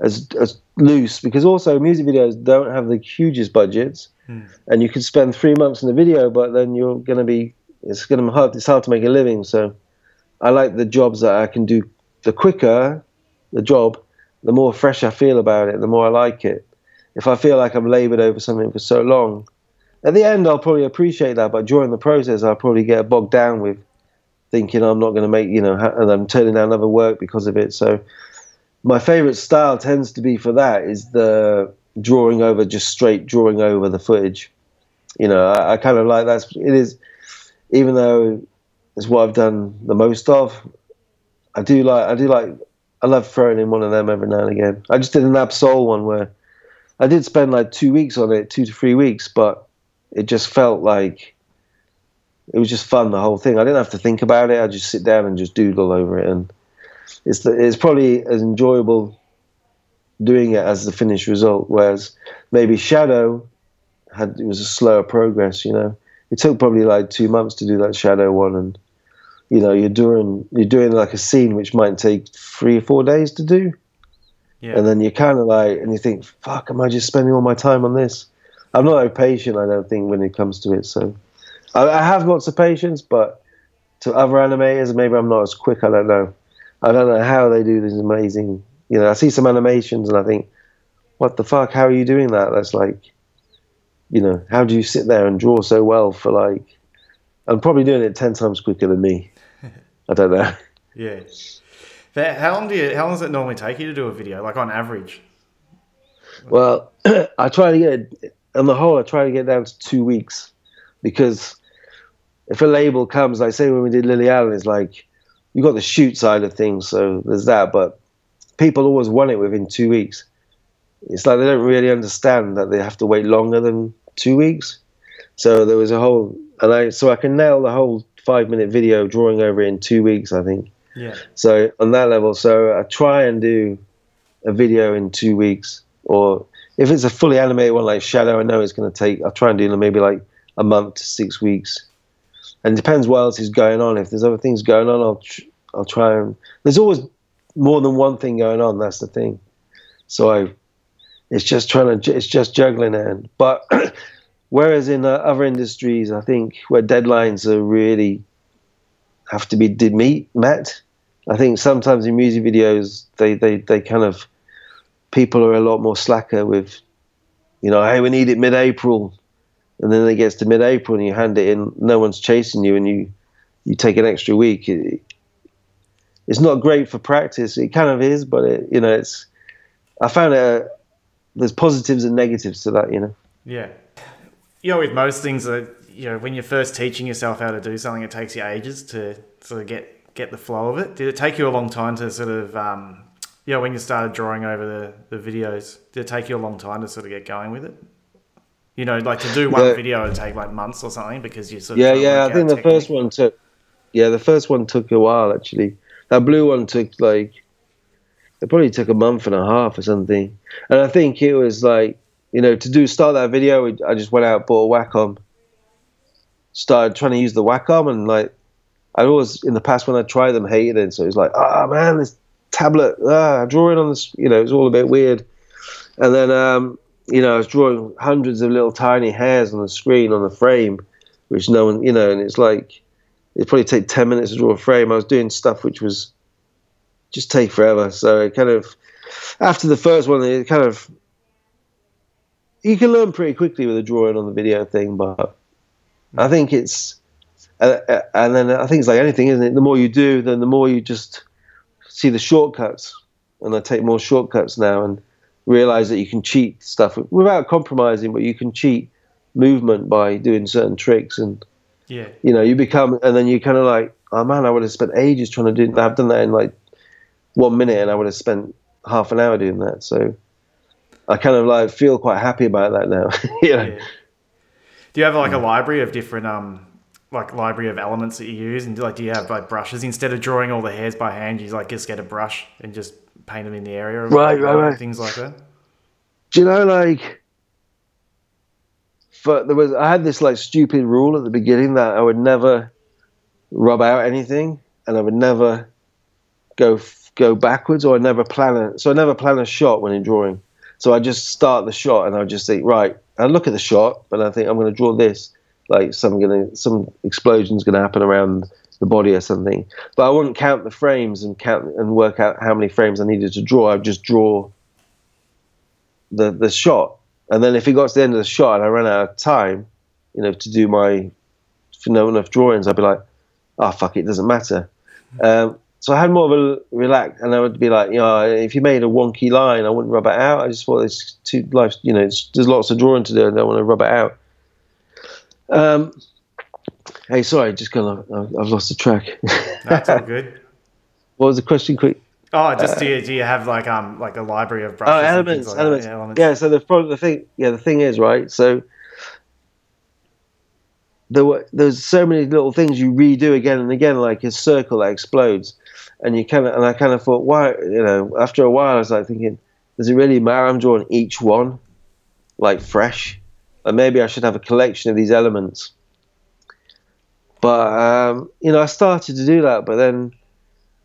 as as loose because also music videos don't have the hugest budgets, mm. and you could spend three months in the video, but then you're going to be it's going to be hard. It's hard to make a living. So I like the jobs that I can do. The quicker the job, the more fresh I feel about it, the more I like it. If I feel like I'm labored over something for so long, at the end I'll probably appreciate that, but during the process I'll probably get bogged down with thinking I'm not going to make, you know, and I'm turning down other work because of it. So my favorite style tends to be for that is the drawing over, just straight drawing over the footage. You know, I, I kind of like that. It is, even though is what I've done the most of. I do like I do like I love throwing in one of them every now and again. I just did an Ab-Soul one where I did spend like two weeks on it, two to three weeks, but it just felt like it was just fun the whole thing. I didn't have to think about it. I just sit down and just doodle over it, and it's the, it's probably as enjoyable doing it as the finished result. Whereas maybe Shadow had it was a slower progress, you know. It took probably like two months to do that Shadow one, and you know you're doing you're doing like a scene which might take three or four days to do. Yeah. and then you're kind of like and you think fuck am i just spending all my time on this? I'm not very patient i don't think when it comes to it so. I, I have lots of patience but to other animators maybe i'm not as quick i don't know. I don't know how they do this amazing you know i see some animations and i think what the fuck how are you doing that? That's like you know how do you sit there and draw so well for like i'm probably doing it 10 times quicker than me I don't know. Yeah. How long do you? How long does it normally take you to do a video? Like on average? Well, I try to get on the whole. I try to get down to two weeks because if a label comes, like say when we did Lily Allen, it's like you got the shoot side of things, so there's that. But people always want it within two weeks. it's like they don't really understand that they have to wait longer than two weeks. So there was a whole, and I so I can nail the whole five minute video drawing over in two weeks, I think. Yeah. So on that level, so I try and do a video in two weeks, or if it's a fully animated one like Shadow, I know it's going to take. I'll try and do maybe like a month to six weeks, and it depends what else is going on. If there's other things going on, I'll tr- I'll try and. There's always more than one thing going on. That's the thing. So I, it's just trying to. It's just juggling it. But whereas in uh, other industries, I think where deadlines are really have to be did meet met. I think sometimes in music videos they, they, they kind of people are a lot more slacker with, you know, hey, we need it mid-April, and then it gets to mid-April and you hand it in, no one's chasing you, and you you take an extra week. It, it's not great for practice. It kind of is, but it, you know, it's. I found it. Uh, there's positives and negatives to that, you know. Yeah, you know, with most things that you know, when you're first teaching yourself how to do something, it takes you ages to sort of get get the flow of it. Did it take you a long time to sort of, um, you know, when you started drawing over the, the videos, did it take you a long time to sort of get going with it? You know, like to do one yeah. video would take like months or something because you sort of yeah, yeah. I think the first one took, yeah, the first one took a while actually. That Blu one took like, it probably took a month and a half or something. And I think it was like, you know, to do start that video, I just went out bought a Wacom started trying to use the Wacom and like I always in the past when I tried them hated it. So it was like, ah oh, man, this tablet, ah, drawing on this, you know, it's all a bit weird. And then um, you know, I was drawing hundreds of little tiny hairs on the screen on the frame, which no one, you know, and it's like it probably take ten minutes to draw a frame. I was doing stuff which was just take forever. So it kind of after the first one, it kind of you can learn pretty quickly with a drawing on the video thing, but I think it's, uh, uh, and then I think it's like anything, isn't it? The more you do, then the more you just see the shortcuts, and I take more shortcuts now and realize that you can cheat stuff without compromising, but you can cheat movement by doing certain tricks, and yeah, you know, you become, and then you kind of like, oh man, I would have spent ages trying to do. that. I've done that in like one minute, and I would have spent half an hour doing that. So I kind of like feel quite happy about that now. know? yeah. Do you have like a library of different um like library of elements that you use and like do you have like brushes instead of drawing all the hairs by hand you like just get a brush and just paint them in the area right right right things like that do you know like for there was i had this like stupid rule at the beginning that i would never rub out anything and i would never go go backwards or i never plan it so i never plan a shot when in drawing so i just start the shot and i just think right I look at the shot, but I think I'm going to draw this. Like some gonna some explosion's going to happen around the body or something. But I wouldn't count the frames and count and work out how many frames I needed to draw. I'd just draw the the shot, and then if it got to the end of the shot and I ran out of time, you know, to do my no enough drawings, I'd be like, "Oh fuck, it doesn't matter." Um, so I had more of a relax, and I would be like, you know, if you made a wonky line, I wouldn't rub it out. I just thought it's too life, you know, there's lots of drawing to do, and I don't want to rub it out. Um, hey, sorry, just kind of, I've lost the track. That's all good. what was the question, quick? Oh, just uh, do you do you have like um like a library of brushes? Oh, elements, like elements. Yeah, elements. Yeah. So the problem, the thing, yeah, the thing is right. So there were there's so many little things you redo again and again, like a circle that explodes and you kind of and I kind of thought, why? You know, after a while, I was like thinking, does it really matter? I'm drawing each one like fresh, and maybe I should have a collection of these elements. But um, you know, I started to do that, but then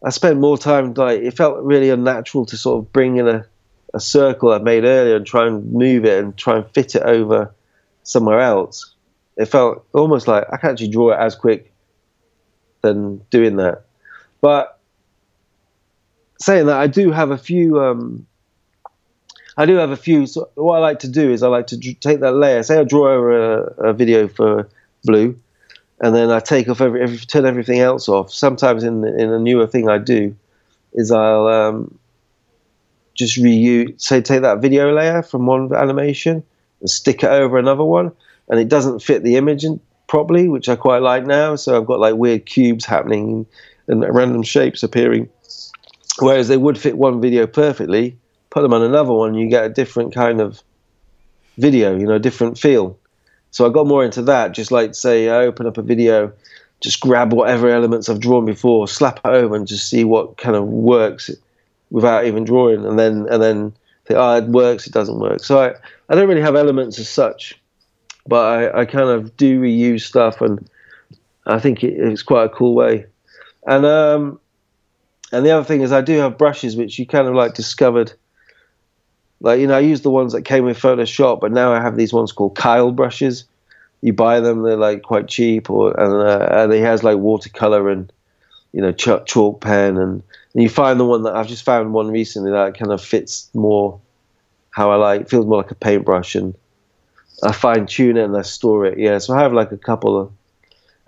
I spent more time like it felt really unnatural to sort of bring in a, a circle I made earlier and try and move it and try and fit it over somewhere else. It felt almost like I can actually draw it as quick than doing that. But saying that, I do have a few. Um, I do have a few. So what I like to do is I like to take that layer. Say I draw a, a video for Blu, and then I take off every, every, turn everything else off. Sometimes in in a newer thing I do is I'll um, just reuse. Say take that video layer from one animation and stick it over another one, and it doesn't fit the image in, properly, which I quite like now. So I've got like weird cubes happening and random shapes appearing Whereas they would fit one video perfectly, put them on another one, you get a different kind of video, you know, different feel. So I got more into that. Just like say, I open up a video, just grab whatever elements I've drawn before, slap it over, and just see what kind of works without even drawing, and then and then think, oh, it works, it doesn't work. So I, I don't really have elements as such, but I, I kind of do reuse stuff, and I think it, it's quite a cool way. And um, and the other thing is I do have brushes which you kind of like discovered. Like you know, I use the ones that came with Photoshop, but now I have these ones called Kyle brushes. You buy them; they're like quite cheap, or and, uh, and he has like watercolor and you know ch- chalk pen, and, and you find the one that I've just found one recently that kind of fits more how I like. Feels more like a paintbrush, and I fine tune it and I store it. Yeah, so I have like a couple of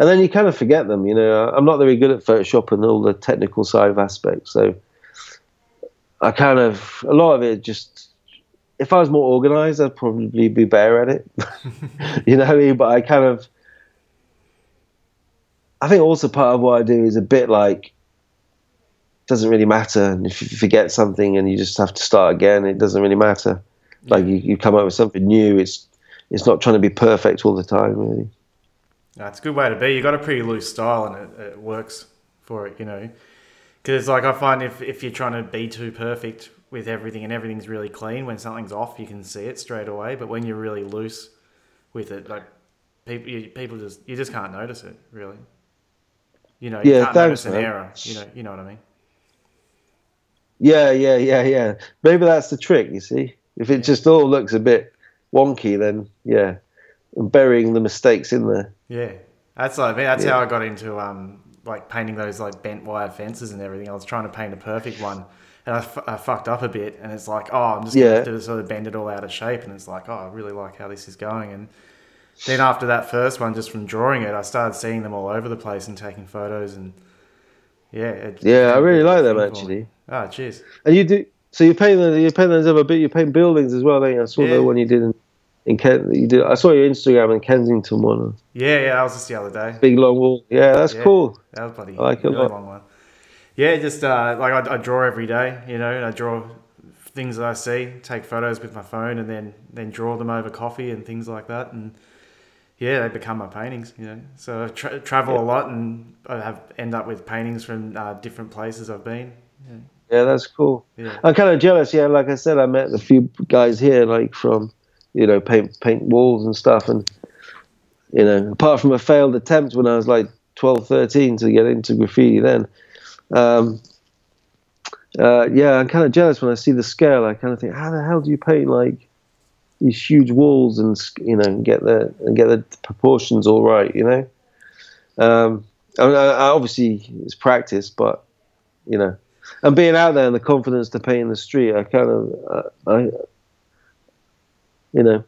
and then you kind of forget them. You know, I'm not very good at Photoshop and all the technical side of aspects, so I kind of a lot of it just. If I was more organized, I'd probably be better at it. you know I mean? But I kind of, I think also part of what I do is a bit like doesn't really matter. And if you forget something and you just have to start again, it doesn't really matter. Like you, you come up with something new. It's it's not trying to be perfect all the time, really. It's a good way to be. You got a pretty loose style, and it, it works for it. You know, because like I find if if you're trying to be too perfect with everything and everything's really clean, when something's off, you can see it straight away. But when you're really loose with it, like people, you, people just you just can't notice it really. You know, you yeah, can't notice an man. error. You know, you know what I mean. Yeah, yeah, yeah, yeah. Maybe that's the trick. You see, if it yeah. just all looks a bit wonky, then yeah, and burying the mistakes in there. Yeah, that's like that's yeah. how I got into um like painting those like bent wire fences and everything. I was trying to paint a perfect one, and I, f- I fucked up a bit. And it's like, oh, I'm just gonna have to sort of bend it all out of shape. And it's like, oh, I really like how this is going. And then after that first one, just from drawing it, I started seeing them all over the place and taking photos. And yeah, it, yeah, I really like them actually. Oh, cheers. And you do so you paint the, you paint those other bit. You paint buildings as well. Don't you? I saw yeah. the one you did in in Kent. You did. I saw your Instagram in Kensington one. Yeah, yeah, that was just the other day. Big long wall. Yeah, that's yeah, cool. That was bloody. I like really it. Long one. Yeah, just uh, like I, I, draw every day. You know, I draw things that I see, take photos with my phone, and then then draw them over coffee and things like that. And yeah, they become my paintings. You know, so I tra- travel yeah. a lot and I have end up with paintings from uh, different places I've been. Yeah. yeah, that's cool. Yeah. I'm kind of jealous. Yeah, like I said, I met a few guys here, like from you know, paint paint walls and stuff. And you know, apart from a failed attempt when I was like 12, 13 to get into graffiti, then. Um, uh, yeah, I'm kind of jealous when I see the scale. I kind of think, how the hell do you paint like these huge walls and you know get the and get the proportions all right? You know, um, I, mean, I, I obviously it's practice, but you know, and being out there and the confidence to paint in the street, I kind of uh, I you know,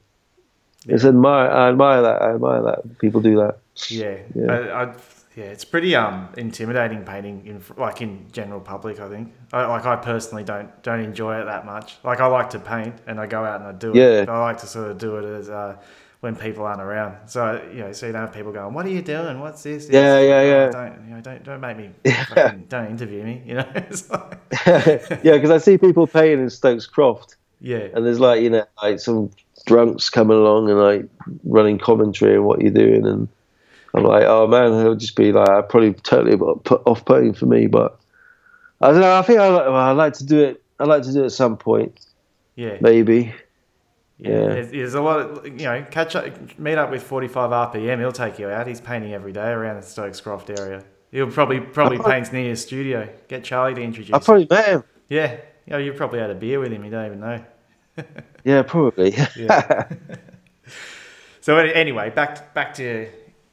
yeah. it's admire. I admire that. I admire that people do that. Yeah, yeah. I, I, yeah, it's pretty um intimidating painting in like in general public. I think. I, like I personally don't don't enjoy it that much. Like I like to paint and I go out and I do it. Yeah. I like to sort of do it as uh, when people aren't around. So you know, so you don't have people going, "What are you doing? What's this?" Yeah, yeah, yeah. don't you know? Don't don't make me. Fucking, don't interview me. You know. yeah, because I see people painting in Stokes Croft. Yeah. And there's like you know like some drunks coming along and like running commentary on what you're doing, and I'm like, oh man, it'll just be like I'd probably totally off putting for me, but I don't know. I think I like, well, I like to do it. I like to do it at some point. Yeah, maybe. Yeah, yeah. There's, there's, a lot of you know catch up, meet up with 45 RPM. He'll take you out. He's painting every day around the Stokes Croft area. He'll probably probably paints near your studio. Get Charlie to introduce. I probably met him. Yeah, oh, you know, you probably had a beer with him. You don't even know. Yeah, probably. yeah. so anyway, back to, back to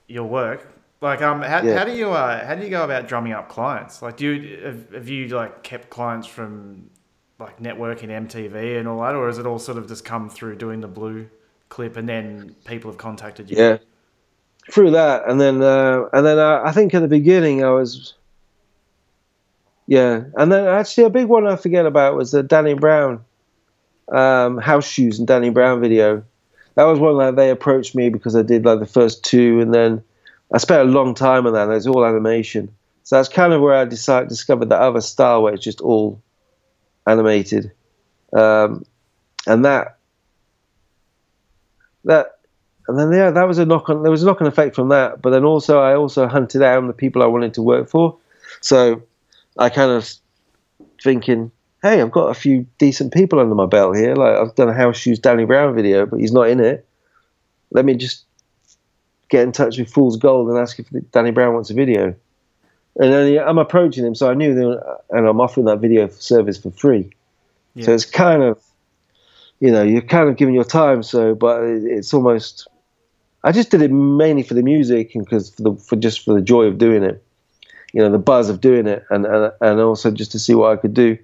your work. Like, um, how, yeah. how do you uh, how do you go about drumming up clients? Like, do you have, have you like kept clients from like networking MTV and all that, or has it all sort of just come through doing the Blu clip and then people have contacted you? Yeah, through that, and then uh, and then uh, I think at the beginning I was. Yeah, and then actually a big one I forget about was the Danny Brown um, House Shoes and Danny Brown video. That was one that they approached me because I did like the first two, and then I spent a long time on that. And it was all animation, so that's kind of where I decided discovered that other style where it's just all animated. um, and that that and then yeah, that was a knock on. There was a knock on effect from that, but then also I also hunted down the people I wanted to work for. So I kind of thinking, hey, I've got a few decent people under my belt here. Like I've done a House Shoes Danny Brown video, but he's not in it. Let me just get in touch with Fool's Gold and ask if Danny Brown wants a video. And then I'm approaching him, so I knew, were, and I'm offering that video service for free. Yeah. So it's kind of, you know, you're kind of giving your time. So, but it's almost, I just did it mainly for the music and because for the for just for the joy of doing it, you know, the buzz of doing it, and and and also just to see what I could do.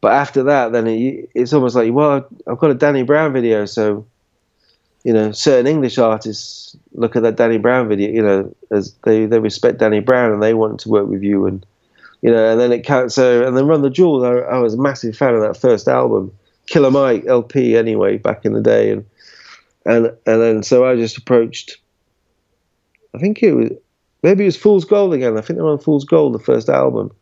But after that, then it, it's almost like, well, I've got a Danny Brown video, so you know, certain English artists look at that Danny Brown video, you know, as they, they respect Danny Brown and they want to work with you and, you know, and then it counts. So, and then Run the Jewels, I, I, was a massive fan of that first album, Killer Mike LP anyway, back in the day. And, and, and then, so I just approached, I think it was, maybe it was Fool's Gold again. I think they were on Fool's Gold, the first album.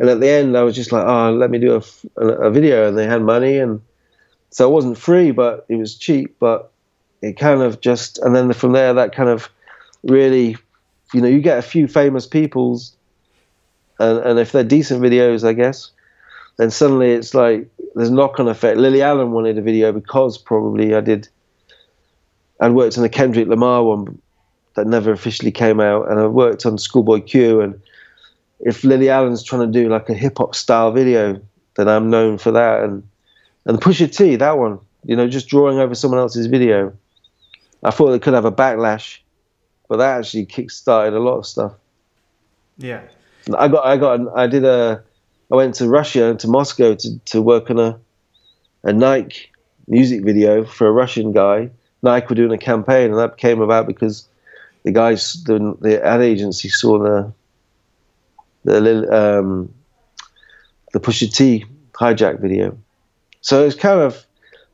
And at the end, I was just like, oh, let me do a, a, video. And they had money. And so it wasn't free, but it was cheap. But it kind of just and then from there that kind of really you know you get a few famous people's and, and if they're decent videos i guess then suddenly it's like there's knock-on effect lily allen wanted a video because probably i did i'd worked on a kendrick lamar one that never officially came out and i worked on schoolboy q and if lily allen's trying to do like a hip-hop style video then i'm known for that and and pusha t that one you know just drawing over someone else's video I thought it could have a backlash, but that actually kick-started a lot of stuff. Yeah. I got, I got, I did a, I went to Russia to Moscow to, to work on a, a Nike music video for a Russian guy. Nike were doing a campaign, and that came about because the guys, the, the ad agency saw the, the, little um, the Pusha T hijack video. So it's kind of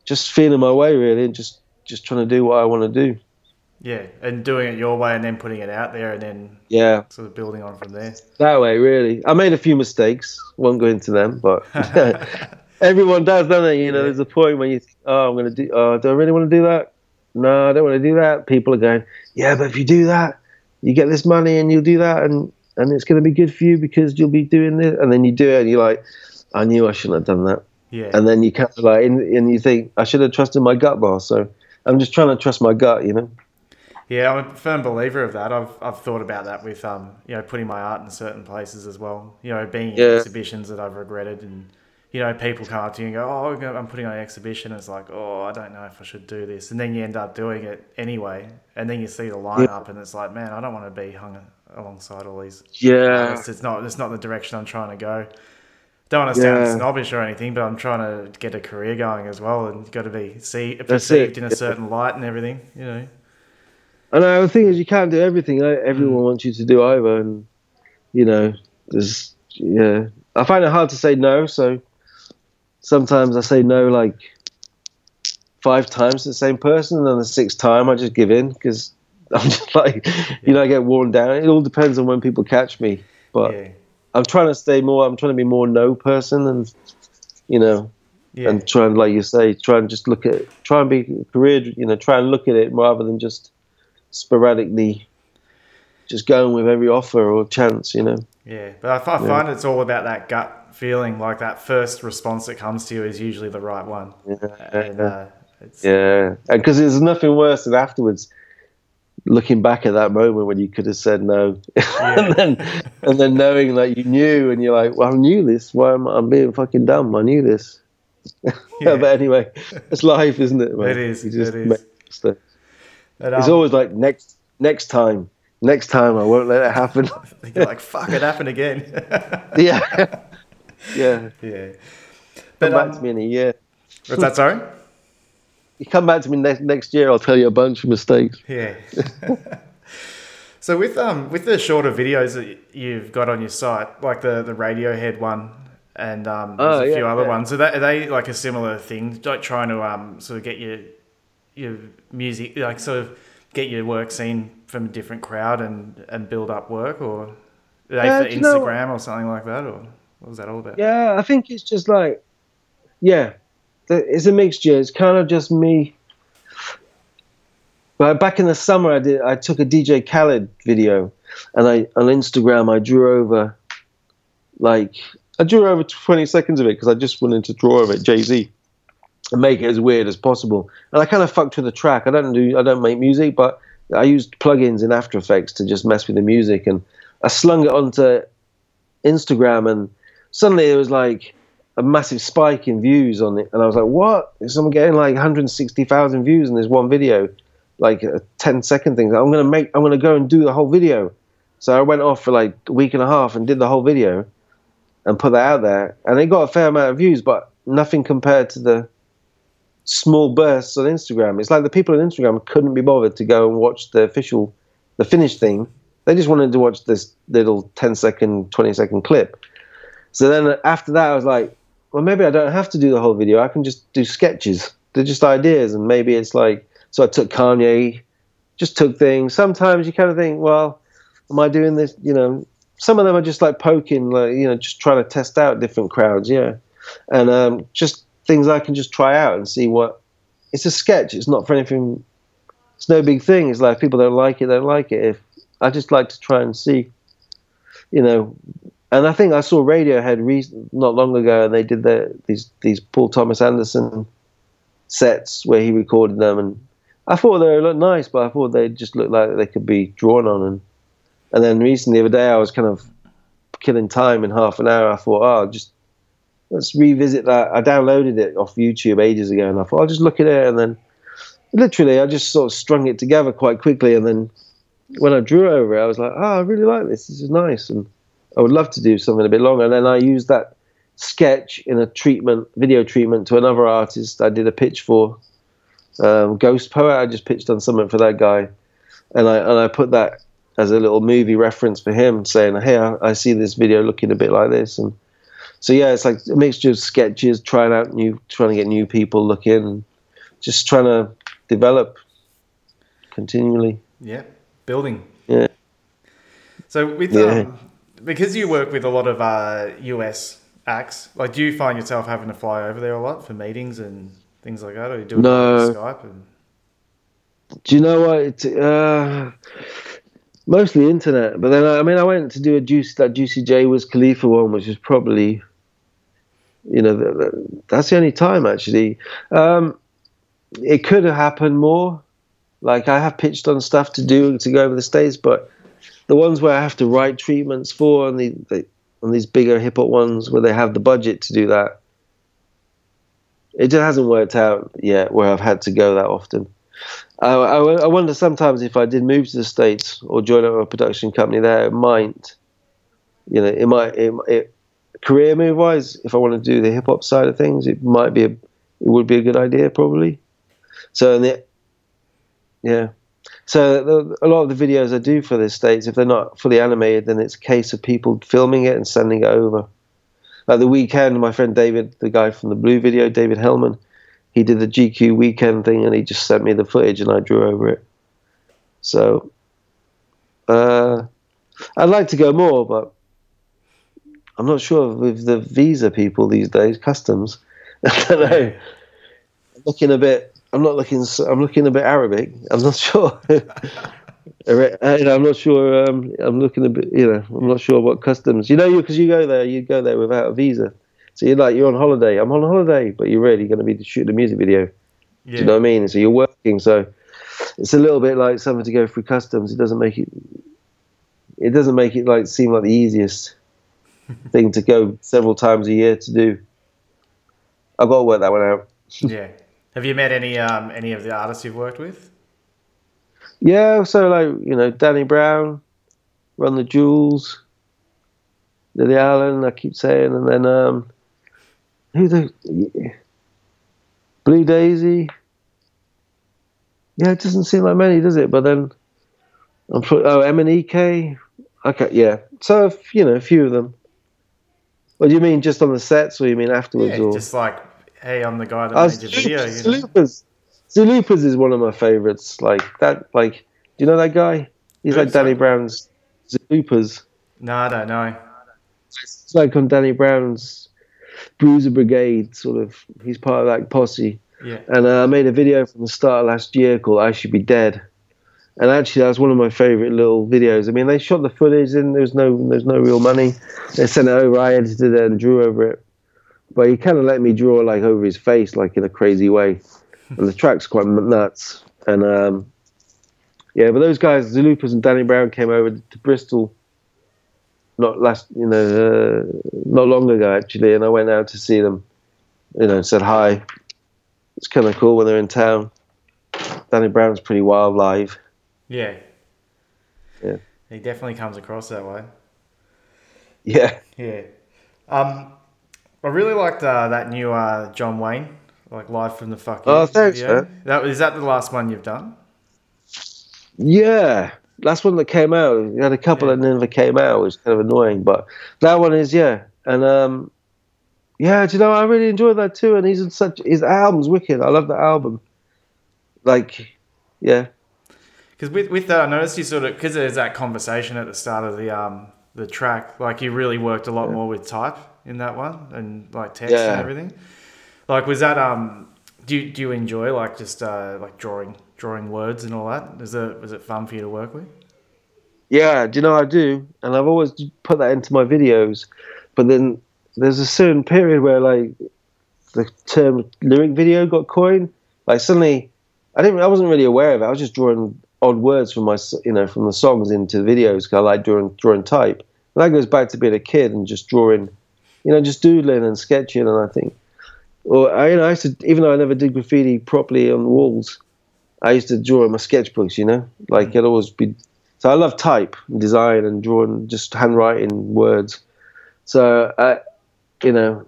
just feeling my way really, and just just trying to do what I want to do. Yeah, and doing it your way, and then putting it out there, and then yeah, sort of building on from there. That way, really. I made a few mistakes. Won't go into them, but everyone does, don't they? You know, yeah. there's a point when you, think, oh, I'm going to do. Oh, do I really want to do that? No, I don't want to do that. People are going, yeah, but if you do that, you get this money, and you'll do that, and and it's going to be good for you because you'll be doing this, and then you do it, and you're like, I knew I shouldn't have done that. Yeah. And then you kind of like, and, and you think I should have trusted my gut more. So I'm just trying to trust my gut, you know. Yeah, I'm a firm believer of that. I've I've thought about that with um you know putting my art in certain places as well. You know, being in yeah. exhibitions that I've regretted, and you know people come up to you and go, "Oh, I'm putting on an exhibition." It's like, "Oh, I don't know if I should do this," and then you end up doing it anyway, and then you see the lineup, yeah. and it's like, "Man, I don't want to be hung alongside all these." Yeah, artists. it's not it's not the direction I'm trying to go don't want to sound yeah. snobbish or anything, but I'm trying to get a career going as well, and you've got to be see perceived in a certain light and everything, you know. I know the thing is, you can't do everything. Everyone mm. wants you to do either, and you know, there's yeah. I find it hard to say no, so sometimes I say no like five times to the same person, and then the sixth time I just give in because I'm just like, you know, I get worn down. It all depends on when people catch me, but. Yeah I'm trying to stay more. I'm trying to be more no person, and you know, yeah. and try and like you say, try and just look at, try and be career. You know, try and look at it rather than just sporadically, just going with every offer or chance. You know. Yeah, but I, I find yeah. it's all about that gut feeling. Like that first response that comes to you is usually the right one. Yeah. And, uh, yeah, because there's nothing worse than afterwards looking back at that moment when you could have said no, yeah. and then and then knowing that you knew, and you're like, well, I knew this. Why am I I'm being fucking dumb? I knew this. Yeah. but anyway, it's life, isn't it? Man? It is. You just it is. But, um, it's always like next next time. Next time, I won't let it happen. you're like, fuck, it happened again. yeah. Yeah. Yeah. But Come um, back to me in a year. What's that, sorry? You come back to me next next year, I'll tell you a bunch of mistakes. Yeah. so with um with the shorter videos that you've got on your site, like the the Radiohead one and um oh, a yeah, few other yeah. ones, are they, are they like a similar thing? Like trying to um sort of get your your music like sort of get your work seen from a different crowd and and build up work, or they yeah, for Instagram or something like that, or what was that all about? Yeah, I think it's just like yeah, it's a mixture. It's kind of just me. But back in the summer, I did. I took a DJ Khaled video, and I on Instagram I drew over, like I drew over 20 seconds of it because I just wanted to draw over it Jay Z, and make it as weird as possible. And I kind of fucked with the track. I don't do. I don't make music, but I used plugins in After Effects to just mess with the music, and I slung it onto Instagram, and suddenly it was like a massive spike in views on it, and I was like, "What? Is someone getting like 160,000 views in this one video, like a 10 second thing? I'm gonna make, I'm gonna go and do the whole video." So I went off for like a week and a half and did the whole video, and put that out there, and it got a fair amount of views, but nothing compared to the small bursts on Instagram. It's like the people on Instagram couldn't be bothered to go and watch the official, the finished thing. They just wanted to watch this little 10 second, 20 second clip. So then after that, I was like, well, maybe I don't have to do the whole video. I can just do sketches. They're just ideas. And maybe it's like, so I took Kanye, just took things. Sometimes you kind of think, well, am I doing this? You know, some of them are just like poking, like, you know, just trying to test out different crowds. Yeah. And um, just things I can just try out and see what. It's a sketch. It's not for anything. It's no big thing. It's like people don't like it, they don't like it. If I just like to try and see, you know, and I think I saw Radiohead re- not long ago, and they did the, these these Paul Thomas Anderson sets where he recorded them, and I thought they looked nice, but I thought they just looked like they could be drawn on. And and then recently, the other day, I was kind of killing time in half an hour. I thought, oh, just let's revisit that. I downloaded it off YouTube ages ago, and I thought I'll just look at it, and then literally I just sort of strung it together quite quickly, and then when I drew over it, I was like, oh, I really like this. This is nice, and I would love to do something a bit longer. And then I used that sketch in a treatment, video treatment to another artist I did a pitch for, um, Ghostpoet. I just pitched on something for that guy, and I and I put that as a little movie reference for him, saying, "Hey, I, I see this video looking a bit like this." And so yeah, it's like a mixture of sketches, trying out new, trying to get new people looking, just trying to develop continually. Yeah, building. Yeah. So with yeah. um, because you work with a lot of uh, US acts, like do you find yourself having to fly over there a lot for meetings and things like that, or you do it no. Skype? And... Do you know what? It's, uh, mostly internet, but then I mean, I went to do a juice that Juicy J Wiz Khalifa one, which is probably, you know, that's the only time actually. Um, it could have happened more. Like I have pitched on stuff to do to go over the states, but the ones where I have to write treatments for, and the, the on these bigger hip hop ones where they have the budget to do that, it just hasn't worked out yet. Where I've had to go that often. I, I, I wonder sometimes if I did move to the states or join up a production company there, it might, you know, it might, it, it career move wise, if I want to do the hip hop side of things, it might be a, it would be a good idea probably. So, yeah. So the, a lot of the videos I do for the states, if they're not fully animated, then it's a case of people filming it and sending it over. Like the weekend, my friend David, the guy from the Blu video, David Hellman, he did the GQ weekend thing and he just sent me the footage and I drew over it. So uh, I'd like to go more, but I'm not sure with the visa people these days, customs. I don't know. Looking a bit I'm not looking. I'm looking a bit Arabic. I'm not sure. I'm not sure. Um, I'm looking a bit. You know, I'm not sure what customs. You know, you because you go there, you go there without a visa. So you're like you're on holiday. I'm on holiday, but you're really going to be shooting a music video. Yeah. Do you know what I mean? So you're working. So it's a little bit like something to go through customs. It doesn't make it. It doesn't make it like seem like the easiest thing to go several times a year to do. I've got to work that one out. yeah. Have you met any um, any of the artists you've worked with? Yeah, so like you know Danny Brown, Run the Jewels, Lily Allen. I keep saying, and then um, who the Blue Daisy. Yeah, it doesn't seem like many, does it? But then I'm put, oh MNEK. Okay, yeah. So you know, a few of them. What do you mean, just on the sets, or you mean afterwards? Yeah, or? just like hey, I'm the guy that uh, made your video. You know? Is one of my favorites. Like that, like, do you know that guy? He's like Danny Brown's Zelooperz. No, I don't know. It's like on Danny Brown's. Bruiser Brigade, sort of. He's part of that posse. Yeah. And uh, I made a video from the start of last year called "I Should Be Dead," and actually that was one of my favorite little videos. I mean, they shot the footage, and there was no there's no real money. They sent it over. I edited it and drew over it, but he kind of let me draw like over his face, like in a crazy way. and the track's quite nuts. And um, yeah, but those guys, Zelooperz and Danny Brown, came over to Bristol not last, you know, uh, not long ago actually, and I went out to see them. You know, said hi. It's kind of cool when they're in town. Danny Brown's pretty wild live. Yeah. Yeah. He definitely comes across that way. Yeah. Yeah. Um, I really liked uh, that new uh, John Wayne, like live from the fucking. Oh, thanks, video. man. That is that the last one you've done? Yeah, last one that came out. We had a couple Yeah. that never came out, which is kind of annoying. But that one is yeah, and um, yeah. Do you know I really enjoyed that too? And he's in such his album's wicked. I love the album. Like, yeah, Because with, with that, I noticed you sort of because there's that conversation at the start of the um the track. Like you really worked a lot more with type in that one and like text and everything. Like was that um do you, do you enjoy like just uh like drawing drawing words and all that? Is it was it fun for you to work with? yeah. Do you know I do? And I've always put that into my videos. But then there's a certain period where like the term lyric video got coined. Like suddenly, I didn't. I wasn't really aware of it. I was just drawing odd words from my, you know, from the songs into the videos. 'cause I like drawing drawing type. And that goes back to being a kid and just drawing, you know, just doodling and sketching. And I think, or I, you know, I used to, even though I never did graffiti properly on walls, I used to draw in my sketchbooks. You know, like mm. it'd always be. So I love type, and design, and drawing, just handwriting words. So I, you know,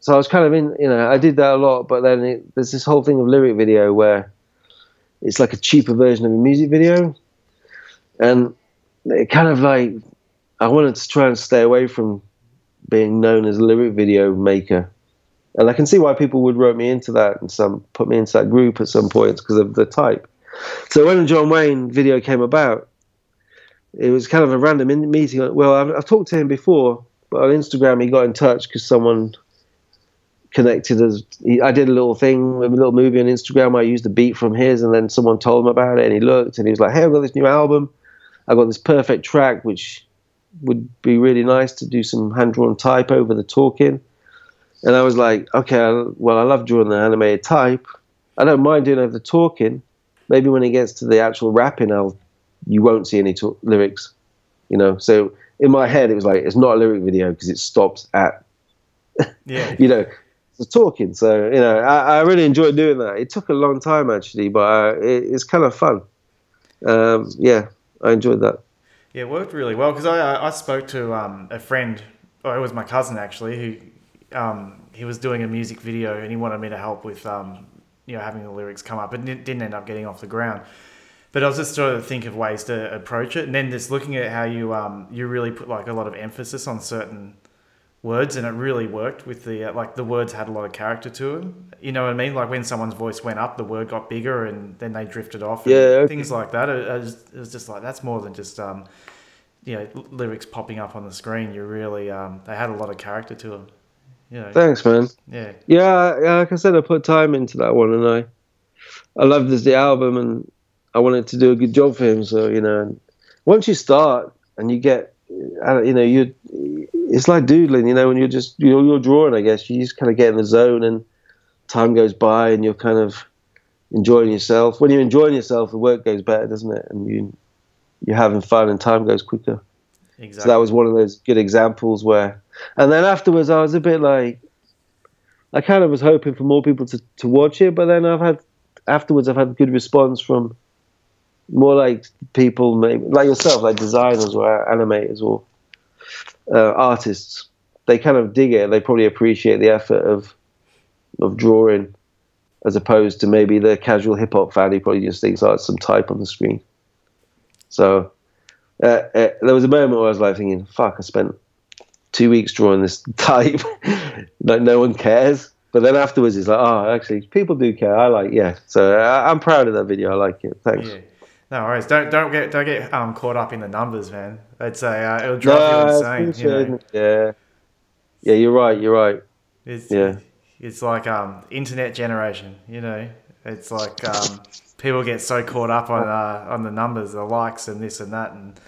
so I was kind of in, you know, I did that a lot. But then it, there's this whole thing of lyric video where it's like a cheaper version of a music video, and it kind of like I wanted to try and stay away from being known as a lyric video maker. And I can see why people would rope me into that and some put me into that group at some points because of the type. So when the John Wayne video came about, it was kind of a random in- meeting. Well, I've, I've talked to him before, but on Instagram he got in touch because someone connected us. He, I did a little thing, a little movie on Instagram where I used a beat from his, and then someone told him about it, and he looked and he was like, "Hey, I've got this new album. I've got this perfect track, which would be really nice to do some hand drawn type over the talking." And I was like, "Okay, well, I love drawing the animated type. I don't mind doing over the talking. Maybe when it gets to the actual rapping, I'll you won't see any talk- lyrics, you know." So in my head, it was like it's not a lyric video because it stops at Yeah. you know, the talking. So you know, I, I really enjoyed doing that. It took a long time actually, but uh, it, it's kind of fun. Um, yeah, I enjoyed that. Yeah, it worked really well because I, I spoke to um, a friend, oh, it was my cousin actually, who um, he was doing a music video and he wanted me to help with um, you know having the lyrics come up, but it didn't end up getting off the ground. But I was just trying to think of ways to approach it, and then just looking at how you um, you really put like a lot of emphasis on certain words, and it really worked with the uh, like the words had a lot of character to them. You know what I mean? Like when someone's voice went up, the word got bigger, and then they drifted off. and Yeah, okay. things like that. It, it, was, it was just like that's more than just um, you know lyrics popping up on the screen. You really um, they had a lot of character to them. You know, Thanks, man. yeah, Yeah, yeah, like I said, I put time into that one, and I, I loved this the album, and I wanted to do a good job for him. So you know, and once you start and you get, uh, you know, you, it's like doodling. You know, when you're just you're, you're drawing, I guess you just kind of get in the zone, and time goes by, and you're kind of enjoying yourself. When you're enjoying yourself, the work goes better, doesn't it? And you, you're having fun, and time goes quicker. exactly. So that was one of those good examples where, and then afterwards I was a bit like, I kind of was hoping for more people to, to watch it, but then I've had, afterwards I've had good response from more like people, maybe, like yourself, like designers or animators or uh, artists. They kind of dig it. They probably appreciate the effort of, of drawing as opposed to maybe the casual hip hop fan who probably just thinks, oh, it's some type on the screen. So uh, uh, there was a moment where I was like thinking, "Fuck!" I spent two weeks drawing this type, like no one cares. But then afterwards, it's like, "Oh, actually, people do care." I like, yeah. So I, I'm proud of that video. I like it. Thanks. Yeah. No worries. Don't don't get don't get um, caught up in the numbers, man. It's a uh, it'll drive No, you insane. You know? Yeah, yeah. You're right. You're right. It's, Yeah. It's like um, internet generation. You know, it's like um, people get so caught up on uh, on the numbers, the likes, and this and that, and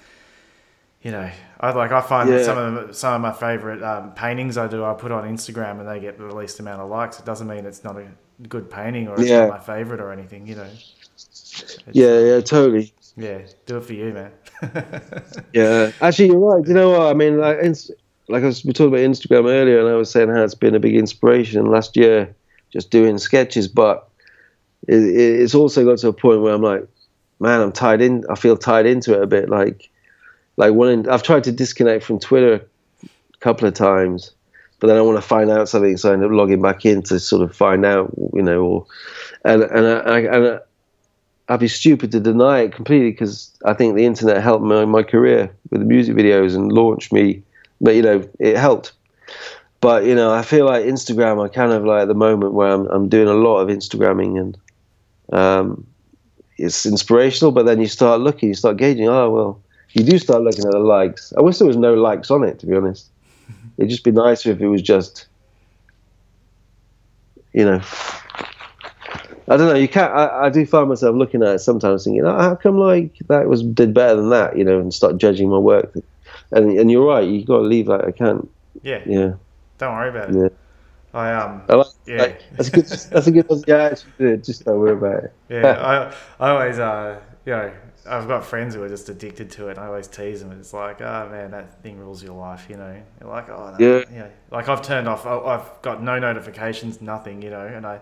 you know, I like I find that Yeah. some of the, some of my favorite um, paintings I do, I put on Instagram, and they get the least amount of likes. It doesn't mean it's not a good painting or it's Yeah. not my favorite or anything. You know. It's- Yeah, yeah, totally. Yeah. Do it for you, man. Yeah, actually, you're right. You know what? I mean, like, like I was, we talked about Instagram earlier, and I was saying how it's been a big inspiration last year, just doing sketches. But it, it, it's also got to a point where I'm like, man, I'm tied in. I feel tied into it a bit. Like, like. I've tried to disconnect from Twitter a couple of times, but then I want to find out something, so I end up logging back in to sort of find out, you know, or and and I, I, and I, I'd be stupid to deny it completely because I think the internet helped my, my career with the music videos and launched me. But you know, it helped. But you know, I feel like Instagram. I kind of like at the moment where I'm I'm doing a lot of Instagramming and um, it's inspirational. But then you start looking, you start gauging. Oh well, you do start looking at the likes. I wish there was no likes on it. To be honest, it'd just be nicer if it was just, you know. I don't know. You can't. I, I do find myself looking at it sometimes, thinking, oh, "How come like that was did better than that?" You know, and start judging my work. And and you're right. You've got to leave that. I can't. yeah. Yeah, Don't worry about it. yeah. I um. I like, Yeah. like, that's a good. That's a good. Yeah, actually, just don't worry about it. Yeah, I, I always, uh, you know, I've got friends who are just addicted to it. And I always tease them. It's like, oh man, that thing rules your life. You know, They're like, oh, no, Yeah. you know, like I've turned off. I- I've got no notifications, nothing. You know, and I,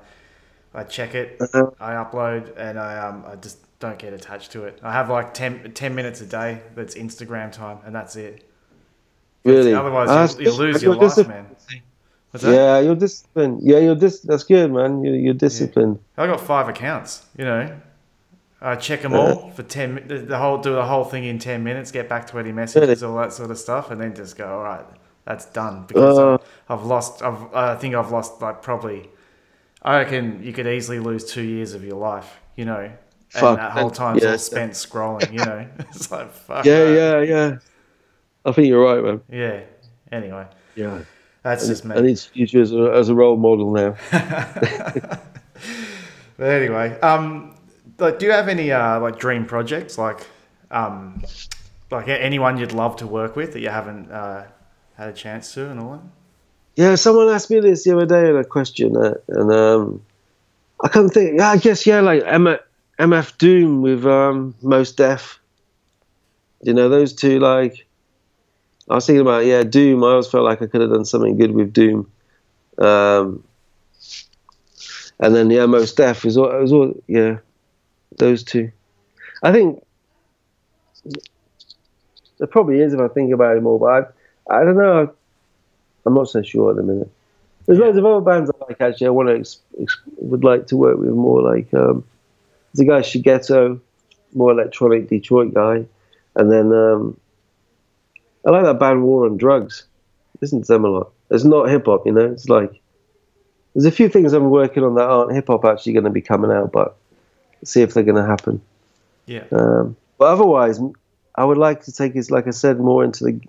I check it, Uh-huh. I upload, and I um, I just don't get attached to it. I have like 10, 10 minutes a day that's Instagram time, and that's it. Really. Otherwise, Ah, you'll, you'll lose your life, man. Yeah, you're disciplined. Yeah, you're dis. That's good, man. You're, you're disciplined. I got five accounts. You know, I check them Uh-huh. all for ten. The, the whole do the whole thing in ten minutes. Get back twenty messages, all that sort of stuff, and then just go. All right, that's done because Uh. I've, I've lost. I've, I think I've lost like probably. I reckon you could easily lose two years of your life. You know, and Fuck, that whole time's yeah. all spent scrolling. You know, it's like fuck. Yeah, that. yeah, yeah. I think you're right, man. yeah. Anyway, Yeah. that's just me. I need to use you as a, as a role model now. But anyway, um, like, do you have any uh, like dream projects, like, um, like anyone you'd love to work with that you haven't uh, had a chance to, and all that? Yeah, someone asked me this the other day in a question, uh, and um, I can't think. Yeah, I guess yeah, like M- MF Doom with um, Mos Def. You know those two. Like, I was thinking about yeah, Doom. I always felt like I could have done something good with Doom. Um, and then yeah, Mos Def is all, was all yeah, those two. I think there probably is if I think about it more, but I, I don't know. I'm not so sure at the minute. There's loads of other bands I like actually. I want to ex- ex- would like to work with more. Like um, a guy Shigeto, more electronic Detroit guy, and then um, I like that band War on Drugs. Listen to them a lot. It's not hip hop, you know. It's like there's a few things I'm working on that aren't hip hop actually going to be coming out, but see if they're going to happen. Yeah, Um, but otherwise, I would like to take it, like I said, more into the,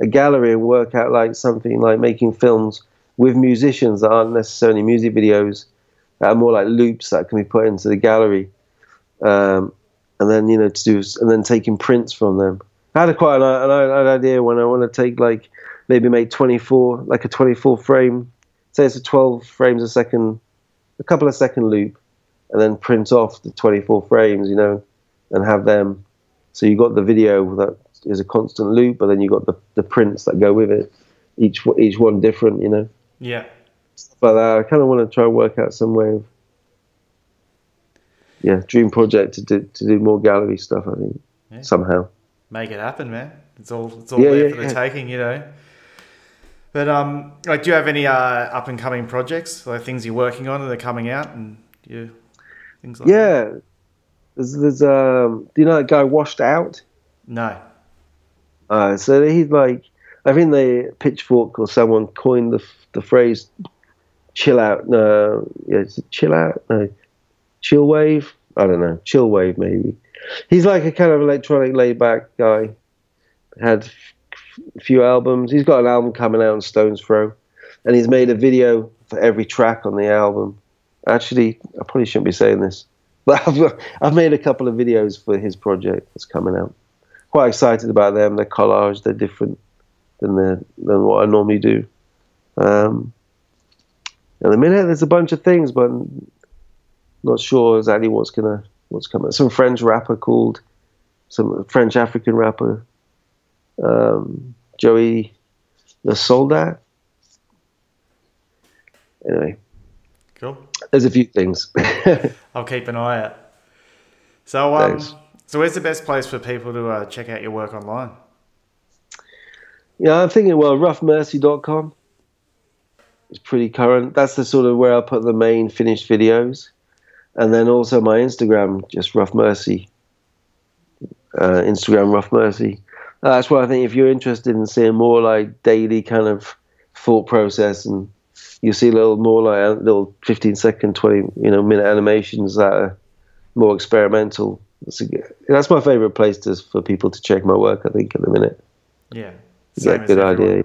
a gallery and work out like something like making films with musicians that aren't necessarily music videos, that are more like loops that can be put into the gallery, um, and then you know to do and then taking prints from them. I had a quite an, an, an idea when I want to take like maybe make 24 like a 24 frame, say it's a 12 frames a second, a couple of second loop, and then print off the 24 frames, you know and have them. So you got the video that is a constant loop, but then you got the, the prints that go with it, each each one different, you know. yeah, But uh, I kind of want to try and work out some way of, yeah, dream project to do to do more gallery stuff. I think Yeah. somehow. make it happen, man. It's all it's all Yeah, there yeah, for the taking, you know. But um, like, do you have any uh, up and coming projects, like things you're working on that are coming out, and you things like that? Yeah, there's there's um, do you know that guy Washed Out? No. Uh, so he's like, I think the Pitchfork or someone coined the the phrase "chill out." No, yeah, chill out? No, chill wave. I don't know, chill wave maybe. He's like a kind of electronic laid back guy. Had a few albums. He's got an album coming out on Stones Throw. and he's made a video for every track on the album. Actually, I probably shouldn't be saying this, but I've, I've made a couple of videos for his project that's coming out. Quite excited about them. They're collage. They're different than the than what I normally do. Um, at the minute, there's a bunch of things, but I'm not sure exactly what's gonna what's coming. Some French rapper called some French African rapper, um, Joey the Soldat. Anyway, Cool. there's a few things. I'll keep an eye out. So, um, Thanks. So where's the best place for people to uh, check out your work online? yeah, I'm thinking, well, roughmercy.com is pretty current. That's the sort of where I put the main finished videos. And then also my Instagram, just Rough Mercy. Uh, Instagram Rough Mercy. Uh, That's where I think if you're interested in seeing more like daily kind of thought process and you see a little more like little 15 second, 20 you know minute animations that are more experimental. That's, a, good- that's my favorite place to, for people to check my work. I think at the minute. Yeah. Yeah, Same as good everyone. idea.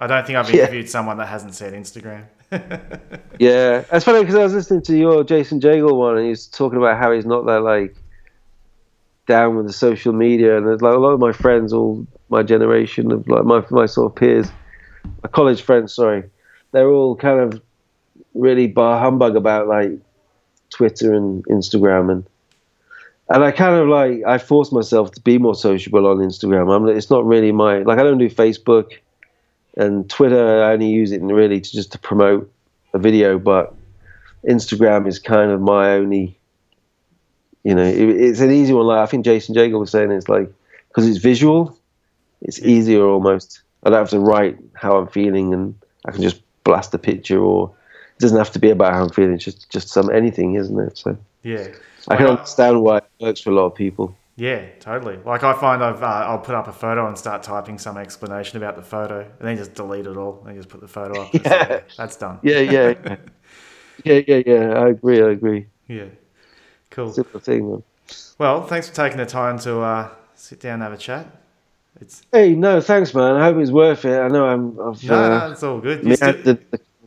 I don't think I've Yeah. interviewed someone that hasn't said Instagram. Yeah, that's funny because I was listening to your Jason Jagel one, and he's talking about how he's not that like down with the social media, and there's like a lot of my friends, all my generation of like my my sort of peers, my college friends, sorry, they're all kind of really bar humbug about like Twitter and Instagram, and and I kind of like I force myself to be more sociable on Instagram. I'm it's not really my like I don't do Facebook and Twitter. I only use it really to just to promote a video, but Instagram is kind of my only. You know, it, it's an easy one. Like I think Jason Jagel was saying, it's like because it's visual, it's easier almost. I don't have to write how I'm feeling, and I can just blast a picture, or it doesn't have to be about how I'm feeling. It's just just some anything, isn't it? So yeah. I can understand why it works for a lot of people. Yeah, totally. Like I find I've uh, I'll put up a photo and start typing some explanation about the photo, and then just delete it all, and just put the photo up. Yeah. like, that's done. Yeah, yeah, yeah, yeah, yeah. yeah. I agree. I agree. Yeah. Cool. Simple thing, man. Well, thanks for taking the time to uh, sit down and have a chat. It's Hey, no, thanks, man. I hope it's worth it. I know I'm. I've, no, uh, no, it's all good. You're still,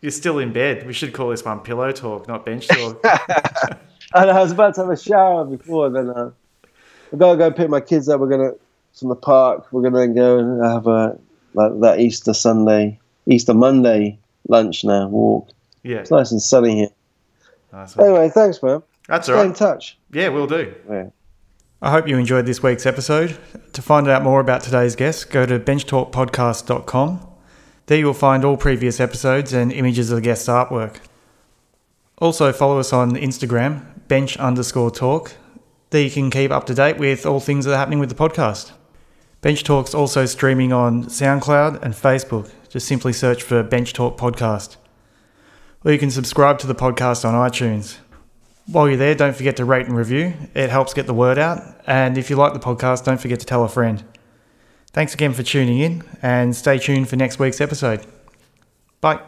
you're still in bed. We should call this one pillow talk, not bench talk. And I was about to have a shower before, and then uh, I gotta go pick my kids up. We're gonna from the park. We're gonna go and have a like that Easter Sunday, Easter Monday lunch now. Walk. yeah, It's nice and sunny here. nice one. Anyway, thanks, man. that's all Stay in touch. Yeah, we'll do. Yeah. I hope you enjoyed this week's episode. To find out more about today's guest, go to benchtalkpodcast.com. There you'll find all previous episodes and images of the guest's artwork. Also, follow us on Instagram, bench underscore talk. There you can keep up to date with all things that are happening with the podcast. Bench Talk's also streaming on SoundCloud and Facebook. Just simply search for Bench Talk Podcast. Or you can subscribe to the podcast on iTunes. While you're there, don't forget to rate and review. It helps get the word out. And if you like the podcast, don't forget to tell a friend. Thanks again for tuning in and stay tuned for next week's episode. Bye.